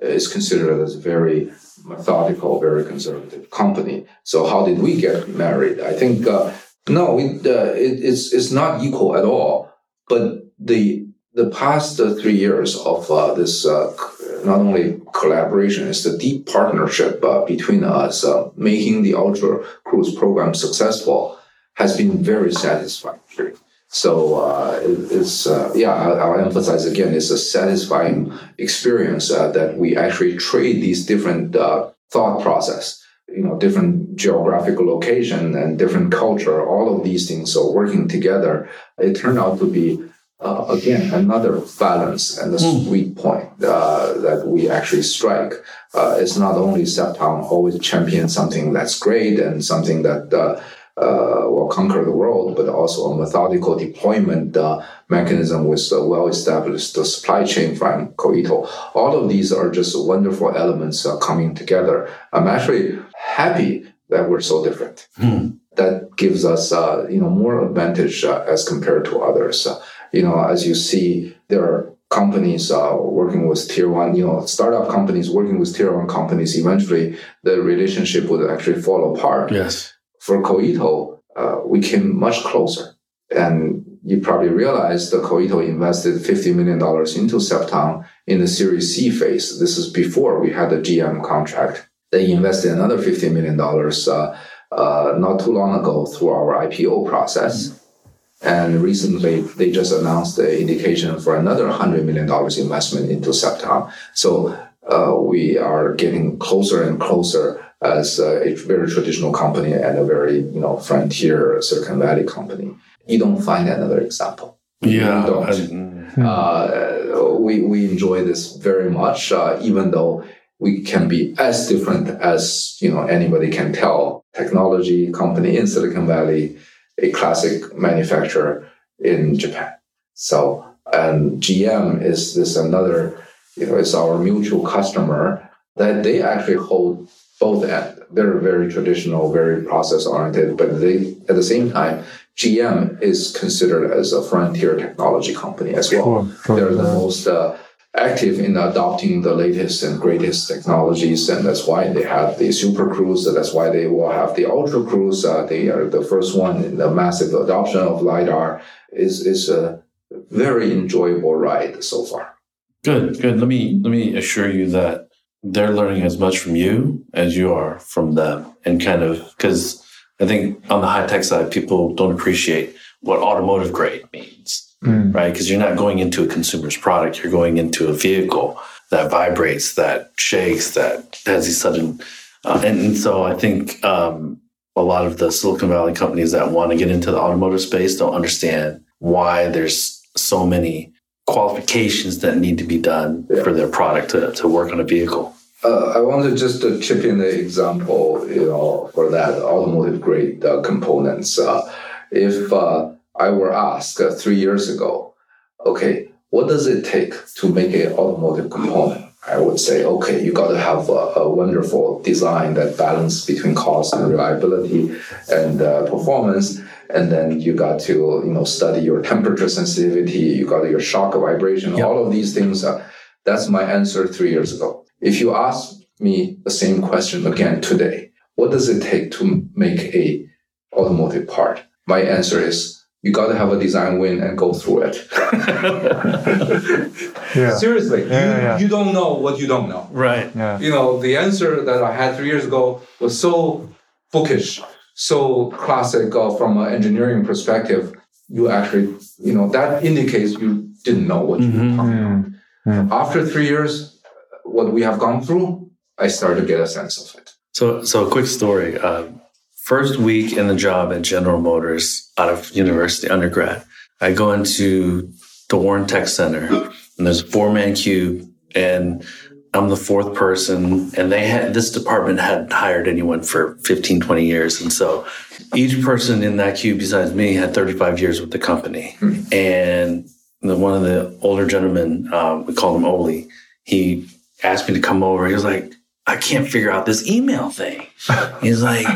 is considered as very methodical, very conservative company. So how did we get married? I think uh, no, we, uh, it, it's it's not equal at all. But the the past uh, three years of uh, this uh, not only collaboration, it's the deep partnership uh, between us, making the Ultra Cruise program successful, has been very satisfactory. So uh, it, it's uh, yeah, I'll, I'll, emphasize again, it's a satisfying experience uh, that we actually trade these different uh, thought process, you know, different geographical location and different culture, all of these things are working together. It turned out to be uh, again another balance and a mm. sweet point uh, that we actually strike. it's not only Cepton always champion something that's great and something that uh, will conquer the world, but also a methodical deployment uh, mechanism with a well-established supply chain from Koito. All of these are just wonderful elements uh, coming together. I'm actually happy that we're so different. Hmm. That gives us, uh, you know, more advantage uh, as compared to others. Uh, you know, as you see, there are companies uh, working with tier one, you know, startup companies working with tier one companies, eventually the relationship would actually fall apart. Yes for Koito, uh, we came much closer. And you probably realize that Koito invested $50 million into Cepton in the Series C phase. This is before we had the GM contract. They invested another $50 million uh, uh, not too long ago through our IPO process. And recently, they just announced the indication for another $100 million investment into Cepton. So uh, we are getting closer and closer as a very traditional company and a very you know frontier Silicon Valley company. You don't find another example. Yeah, don't. Uh, we we enjoy this very much, uh, even though we can be as different as you know anybody can tell. Technology company in Silicon Valley, a classic manufacturer in Japan. So and GM is this another, you know, it's our mutual customer that they actually hold both end. They're very traditional, very process oriented, but they at the same time, GM is considered as a frontier technology company as well. Sure, sure. They're the most uh, active in adopting the latest and greatest technologies, and that's why they have the Super Cruise. That's why they will have the Ultra Cruise. Uh, they are the first one in the massive adoption of lidar. is is a very enjoyable ride so far. Good, good. Let me let me assure you that they're learning as much from you as you are from them and kind of because i think on the high tech side people don't appreciate what automotive grade means mm. right because you're not going into a consumer's product you're going into a vehicle that vibrates that shakes that has these sudden uh, and, and, so i think um, a lot of the silicon valley companies that want to get into the automotive space don't understand why there's so many qualifications that need to be done yeah. for their product to, to work on a vehicle? Uh, I want to just uh, chip in the example, you know, for that automotive grade uh, components. Uh, if uh, I were asked uh, three years ago, okay, what does it take to make an automotive component? I would say, okay, you got to have a, a, wonderful design that balance between cost and reliability and uh, performance. And then you got to, you know, study your temperature sensitivity. You got your shock vibration. Yep. All of these things. Uh, that's my answer three years ago. If you ask me the same question again today, what does it take to make a automotive part? My answer is you got to have a design win and go through it. yeah. Seriously, yeah, you, yeah. you don't know what you don't know. Right. Yeah. You know, the answer that I had three years ago was so bookish, so classic uh, from an engineering perspective. You actually, you know, that indicates you didn't know what you mm-hmm. were talking about. Mm-hmm. After three years, what we have gone through, I started to get a sense of it. So, so a quick story. Uh, first week in the job at General Motors out of university undergrad, I go into the Warren Tech Center and there's a four man cube and I'm the fourth person and they had this department hadn't hired anyone for 15, 20 years. And so each person in that cube besides me had 35 years with the company. Hmm. And the, one of the older gentlemen, um, we called him Oli, he asked me to come over. He was like, I can't figure out this email thing. He's like,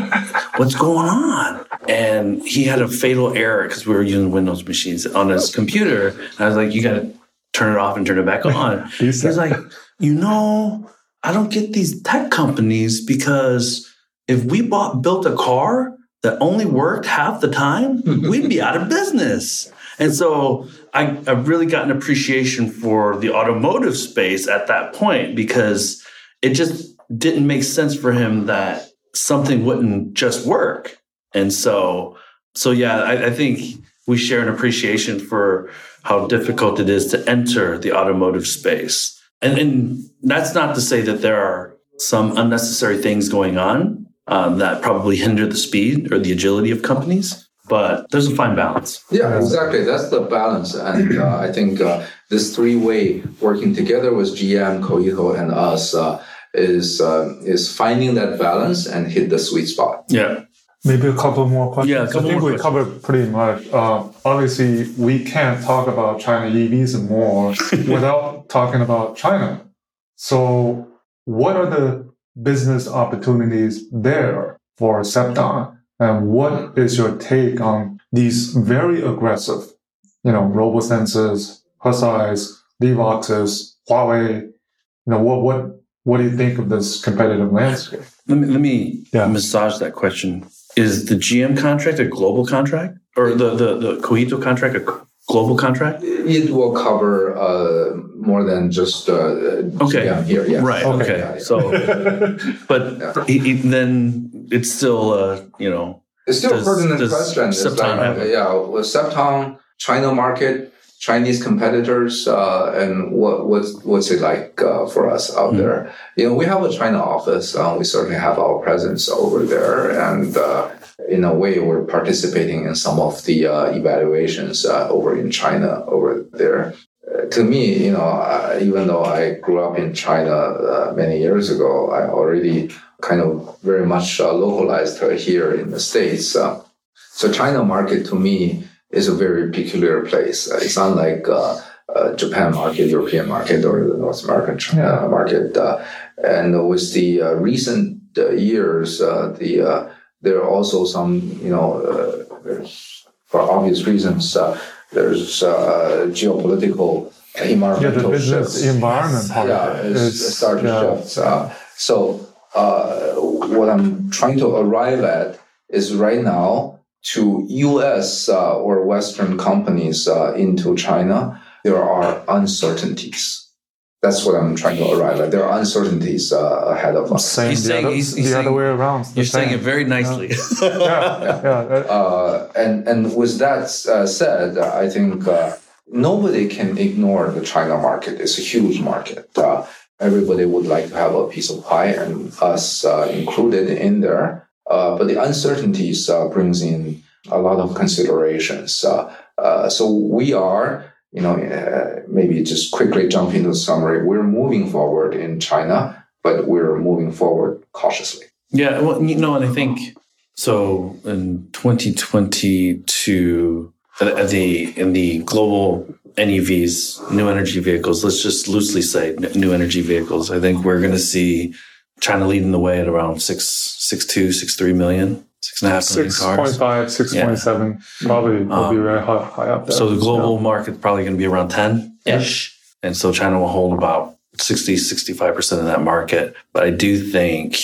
what's going on? And he had a fatal error because we were using Windows machines on his computer. And I was like, you got to turn it off and turn it back on. He's like, you know, I don't get these tech companies because if we bought built a car that only worked half the time, we'd be out of business. And so I, I really got an appreciation for the automotive space at that point because it just didn't make sense for him that something wouldn't just work. And so, so yeah, I, I think we share an appreciation for how difficult it is to enter the automotive space. And, and that's not to say that there are some unnecessary things going on um, that probably hinder the speed or the agility of companies, but there's a fine balance. Yeah, exactly. That's the balance. And uh, I think uh, this three way working together with GM, Koito, and us uh, is uh, is finding that balance and hit the sweet spot. Yeah. Maybe a couple more questions. Yeah, I think we covered pretty much. Uh, obviously, we can't talk about China EVs more without talking about China. So, what are the business opportunities there for Cepton? And what is your take on these very aggressive, you know, RoboSenses, Hesais, Livoxes, Huawei? You know, what what what do you think of this competitive landscape? Let me, let me yeah. massage that question. Is the GM contract a global contract or the, the, the Koito contract a global contract? It will cover uh, more than just uh, okay. GM here. Yes. Right. Okay. okay. Yeah, yeah. So, but yeah. he, then it's still, uh, you know, it's still does, a pertinent question. Cepton like, yeah, with Cepton, China market, Chinese competitors uh, and what what's what's it like uh, for us out mm there? You know, we have a China office. Uh, we certainly have our presence over there, and uh, in a way, we're participating in some of the uh, evaluations uh, over in China over there. to me, you know, even though I grew up in China many years ago, I already kind of very much localized here in the states. so China market to me is a very peculiar place. Uh, it's unlike uh, uh, Japan market, European market, or the North American yeah. market. and with the recent years, the there are also some, you know, for obvious reasons, there's geopolitical environmental yeah, the business shifts. environment part yeah, it's, started yeah. shifts. Uh, so uh, what I'm trying to arrive at is right now to US uh, or Western companies uh, into China, there are uncertainties. That's what I'm trying to arrive at. There are uncertainties uh, ahead of us. Saying he's the, saying, other, he's, he's the saying, other way around. You're saying it very nicely. Yeah, yeah. yeah. Uh, and and with that uh, said, I think uh, nobody can ignore the China market. It's a huge market. everybody would like to have a piece of pie, and us included in there. Uh, but the uncertainties uh, brings in a lot of considerations. Uh, so we are, you know, maybe just quickly jump into the summary. We're moving forward in China, but we're moving forward cautiously. Yeah, well, you know, and I think so. In 2022, the in the global NEVs, new energy vehicles, let's just loosely say new energy vehicles. I think we're going to see China leading the way at around six, six two, six three million, six and a half million cars. 6.5, 6.7, probably will be Um, very high, high up there. So the global market's probably going to be around 10 ish. And so China will hold about 60, 65% of that market. But I do think,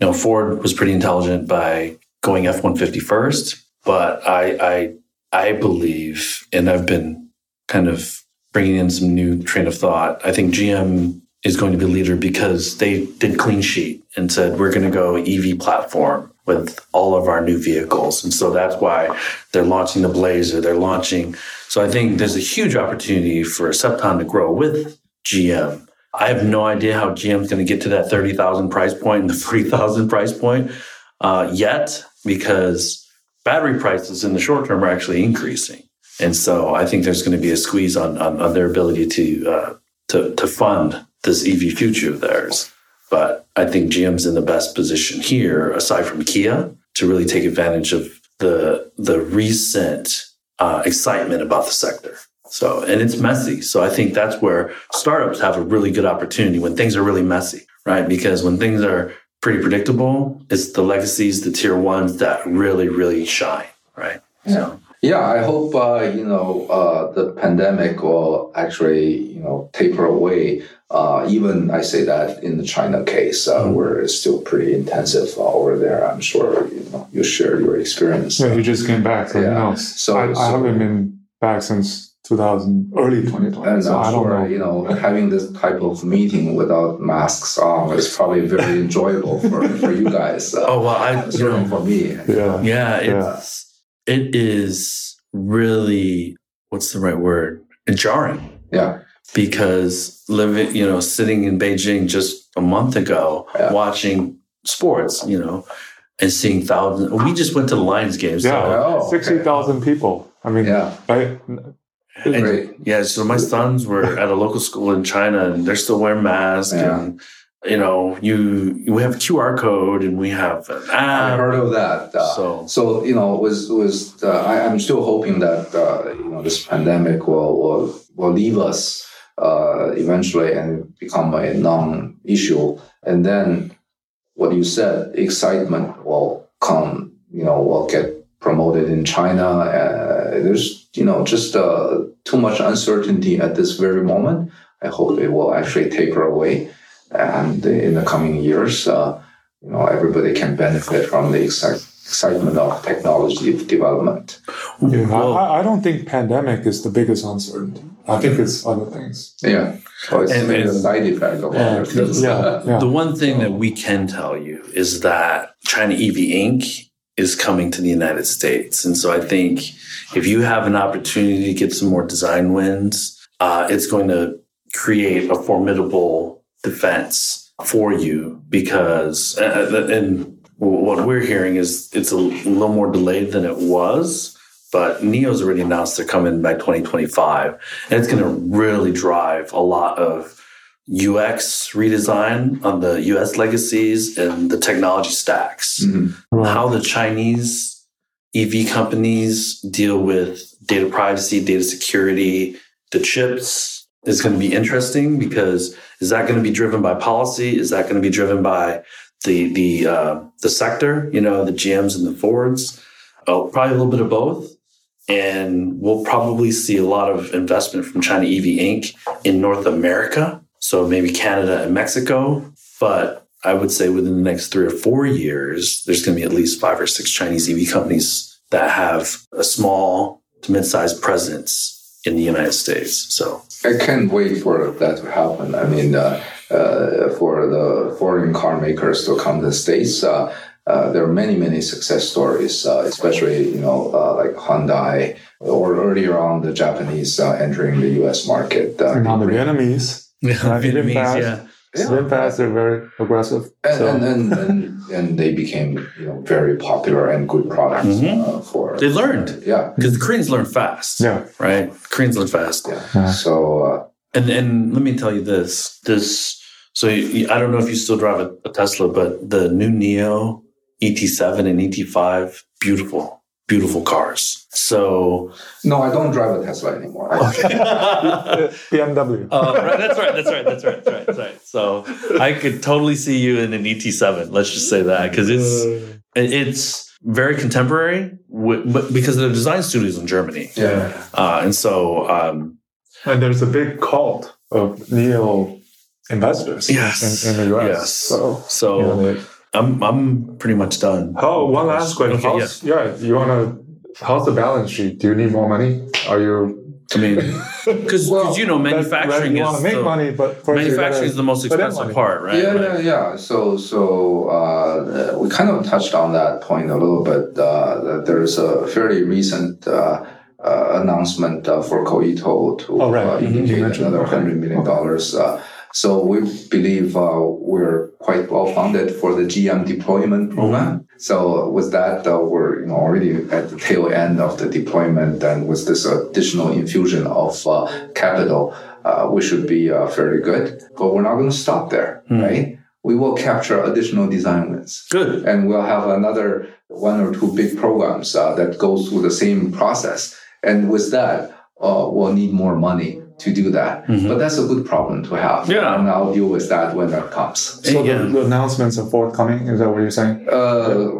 you know, Ford was pretty intelligent by going F 150 first. But I, I, I believe, and I've been kind of bringing in some new train of thought. I think GM is going to be leader because they did clean sheet and said, we're going to go EV platform with all of our new vehicles. And so that's why they're launching the Blazer. They're launching. So I think there's a huge opportunity for Cepton to grow with GM. I have no idea how GM's going to get to that 30,000 price point and the 40,000 price point uh, yet because battery prices in the short term are actually increasing. And so I think there's going to be a squeeze on, on, on their ability to, uh, to, to fund this EV future of theirs. But I think GM's in the best position here, aside from Kia, to really take advantage of the the recent uh, excitement about the sector. So, and it's messy. So I think that's where startups have a really good opportunity when things are really messy, right? Because when things are pretty predictable, it's the legacies, the tier ones that really, really shine, right? So, Yeah, I hope uh, you know uh, the pandemic will actually you know taper away. Uh, even I say that in the China case, uh, Mm-hmm. where it's still pretty intensive uh, over there. I'm sure you know you share your experience. Yeah, he just came back, so Yeah. who knows? So- I, I haven't been back since 2000, early 2020, And so I I'm don't sure know. you know having this type of meeting without masks on is probably very enjoyable for, for you guys. Uh, oh well, I you certainly know, for me. Yeah. yeah, Yeah. it's it is really what's the right word? Jarring. Yeah. Because living, you know, sitting in Beijing just a month ago, Yeah. watching sports, you know, and seeing thousands. We just went to the Lions game. So, Yeah, Oh, okay. 60,000 people. I mean, Yeah. right? and- Great. yeah, so my sons were at a local school in China and they're still wearing masks. Yeah. And, you know, you we have a QR code and we have an I heard of that. Uh, So, So you know, was was uh, I, I'm still hoping that uh, you know this pandemic will will, will leave us uh, eventually and become a non-issue, and then what you said, excitement will come. You know, will get promoted in China. Uh, there's you know just uh, too much uncertainty at this very moment. I hope it will actually taper away, and in the coming years. Uh, you know everybody can benefit from the excite, excitement of technology development. Yeah, well, I, I don't think pandemic is the biggest uncertainty. I think it's other things. Yeah, so it's And- maybe a side effect of Yeah, other things. yeah, yeah. the one thing that we can tell you is that China EV Inc. is coming to the United States. And so I think if you have an opportunity to get some more design wins, uh, it's going to create a formidable defense for you because, uh, and what we're hearing is it's a little more delayed than it was. But NIO's already announced they're coming by 2025. And it's going to really drive a lot of UX redesign on the US legacies and the technology stacks. Mhm. How the Chinese EV companies deal with data privacy, data security, the chips is going to be interesting because is that going to be driven by policy? Is that going to be driven by the the uh, the sector? You know, the GMs and the Fords. Oh, probably a little bit of both. And we'll probably see a lot of investment from China EV Inc. in North America. So maybe Canada and Mexico. But I would say within the next three or four years, there's going to be at least five or six Chinese EV companies that have a small to mid-sized presence in the United States. So I can't wait for that to happen. I mean, uh, uh, for the foreign car makers to come to the states. Uh, uh, there are many, many success stories, uh, especially you know uh, like Hyundai or earlier on the Japanese uh, entering the U.S. market. Uh, And now the they bring- Vietnamese, yeah, Vietnamese, yeah. Yeah. VinFast, they're very aggressive. and, so, and, and, and, and they became you know very popular and good products Mhm. uh, for They learned. yeah because the Koreans learn fast, yeah. right? Koreans learn fast. yeah, Yeah. so uh, And and let me tell you this: this. So you, I don't know if you still drive a, a Tesla, but the new NIO ET7 and ET5, beautiful, beautiful cars. So No, I don't drive a Tesla anymore. I- BMW. Uh, right, that's right. That's right. That's right. That's right. That's right. So I could totally see you in an ET7. Let's just say that because it's it's very contemporary, wi- but because the design studios in Germany, yeah. uh, and so um, And there's a big cult of NIO investors Yes. in, in the US. Yes. So, so you know, they- I'm I'm pretty much done. how, one last question. Okay, how's, yeah. you want to, how's the balance sheet? Do you need more money? Are you, I mean, because Well, you know, manufacturing you is want make the, money, but manufacturing is the most expensive part, right? Yeah, Like, yeah, yeah. So, so uh, we kind of touched on that point a little bit. Uh, that there's a fairly recent uh, uh, announcement uh, for Koito to Oh, right. uh, Mhm. You indicate another hundred million dollars. Uh, so we believe uh, we're quite well funded for the GM deployment program. So with that, uh, we're you know already at the tail end of the deployment, and with this additional infusion of uh, capital, uh, we should be uh, fairly good. But we're not going to stop there, right? We will capture additional design wins Good. and we'll have another one or two big programs uh, that go through the same process. And with that, uh, we'll need more money to do that. But that's a good problem to have. Yeah. And I'll deal with that when that comes. So Yeah. the, the announcements are forthcoming. Is that what you're saying? Uh,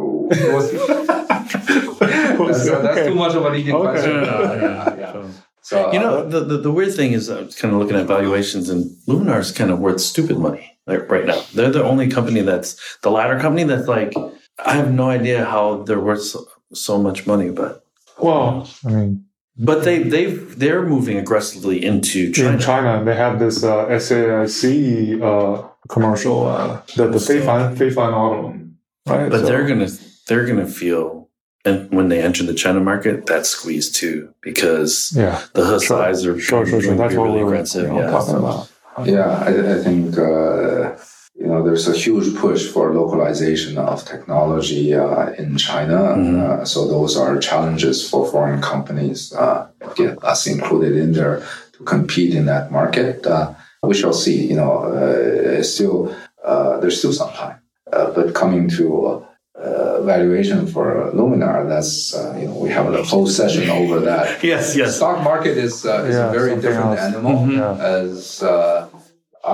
was- that's, that's too much of a leading Okay. question. Yeah, Yeah, yeah. So, You uh, know, the, the, the weird thing is, I was kind of looking at valuations, and Luminar's kind of worth stupid money like, right now. They're the only company that's the latter company that's like, I have no idea how they're worth so, so much money, but Well, I mean, but they they they're moving aggressively into China. in China, they have this uh, SAIC uh, commercial, uh, the, the Feifan, Feifan Auto, right? But So- they're gonna they're gonna feel, and when they enter the China market, that's squeezed too because yeah, the hood Sure. size are sure, sure, sure. going to That's be what we're aggressive. you know, yeah, talking so- about. Yeah, I, I think uh, you know there's a huge push for localization of technology uh, in China. Mhm. Uh, so those are challenges for foreign companies, uh, get us included in there to compete in that market. Uh, we shall see. You know, uh, still uh, there's still some time, uh, but coming to uh, valuation for Luminar, that's uh, you know we have a whole session over that. Yes, The yes. stock market is uh, is Yeah, a very different else. animal Mhm. Yeah. as uh,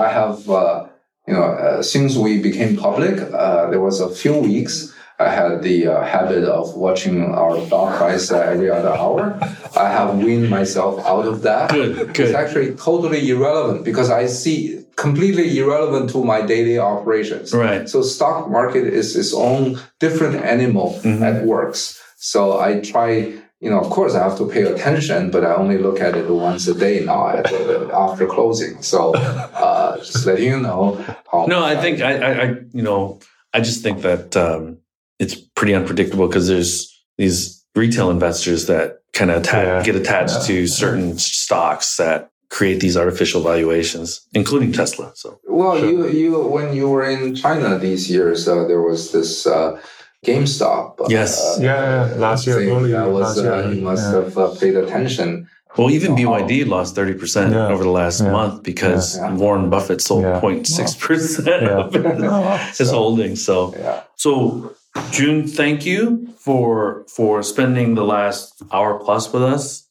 I have, uh, you know, uh, since we became public, uh, there was a few weeks. I had the uh, habit of watching our stock price uh, every other hour. I have weaned myself out of that. Good, good. It's actually totally irrelevant because I see completely irrelevant to my daily operations. Right. So stock market is its own different animal Mhm. that works. So I try, you know, of course I have to pay attention, but I only look at it once a day now at the, after closing. So uh, just letting you know. How No, I think I, I, I, you know, I just think that um, it's pretty unpredictable because there's these retail investors that kind of atta- Yeah. get attached Yeah. to certain stocks that create these artificial valuations, including Tesla. So Well, Sure. you you when you were in China these years, uh, there was this uh, GameStop. uh, Yes. Yeah, yeah, last year, thing early that was last year, uh, you must yeah. have uh, paid attention. Well, even BYD lost 30% Yeah. over the last Yeah. month because Yeah. Warren Buffett sold Yeah. 0.6% Yeah. of his So- holdings. So, Yeah. so Jun, thank you for for spending the last hour plus with us.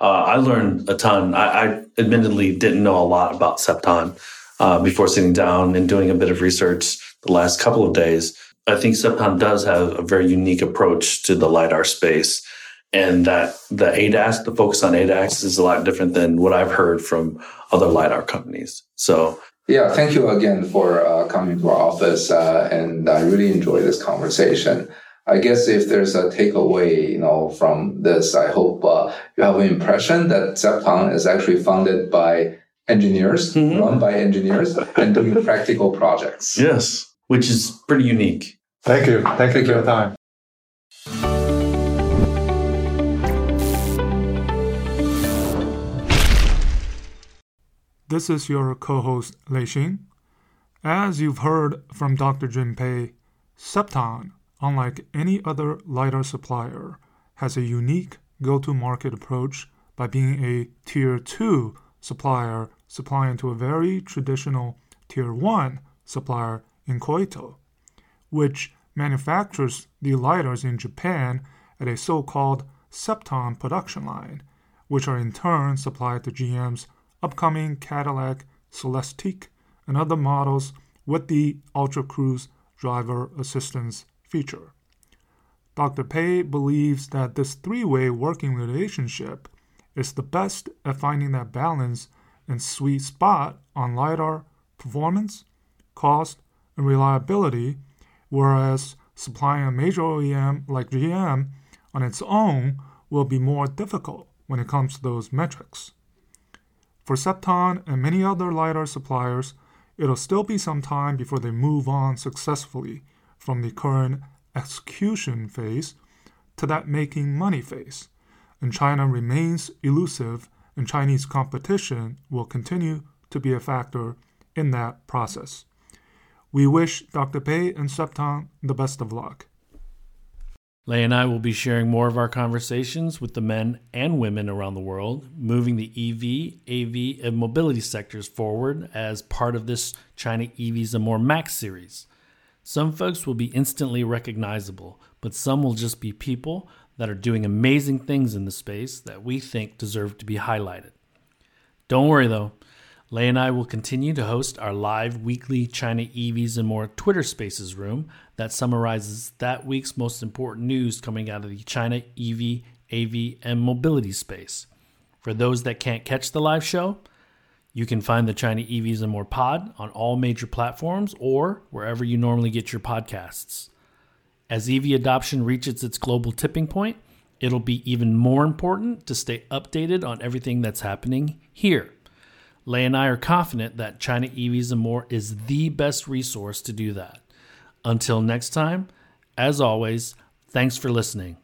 Uh, I learned a ton. I, I admittedly didn't know a lot about Cepton uh, before sitting down and doing a bit of research the last couple of days. I think Cepton does have a very unique approach to the lidar space and that the ADAS, the focus on ADAS is a lot different than what I've heard from other LiDAR companies. So Yeah, thank you again for uh, coming to our office, uh, and I really enjoyed this conversation. I guess if there's a takeaway, you know, from this, I hope uh, you have an impression that Cepton is actually funded by engineers, Mhm. run by engineers, and doing practical projects. yes, which is pretty unique. Thank you. Thank you for your time. This is your co host, Lei Xing. As you've heard from Dr. Junpei, Cepton, unlike any other LiDAR supplier, has a unique go to market approach by being a Tier 2 supplier supplying to a very traditional Tier 1 supplier in Koito, which manufactures the LiDARs in Japan at a so called Cepton production line, which are in turn supplied to GM's upcoming Cadillac Celestiq and other models with the Ultra Cruise driver assistance feature. Dr. Pei believes that this three way working relationship is the best at finding that balance and sweet spot on LiDAR performance, cost, and reliability, whereas supplying a major OEM like GM on its own will be more difficult when it comes to those metrics. For Cepton and many other LiDAR suppliers, it'll still be some time before they move on successfully from the current execution phase to that making money phase, and China remains elusive, and Chinese competition will continue to be a factor in that process. We wish Dr. Pei and Cepton the best of luck. Lei and I will be sharing more of our conversations with the men and women around the world, moving the EV, AV, and mobility sectors forward as part of this China EVs and More Max series. Some folks will be instantly recognizable, but some will just be people that are doing amazing things in the space that we think deserve to be highlighted. Don't worry though, Lei and I will continue to host our live weekly China EVs and More Twitter Spaces room that summarizes that week's most important news coming out of the China EV, AV, and mobility space. For those that can't catch the live show, you can find the China EVs and More pod on all major platforms or wherever you normally get your podcasts. As EV adoption reaches its global tipping point, it'll be even more important to stay updated on everything that's happening here. Lei and I are confident that China EVs and more is the best resource to do that. Until next time, as always, thanks for listening.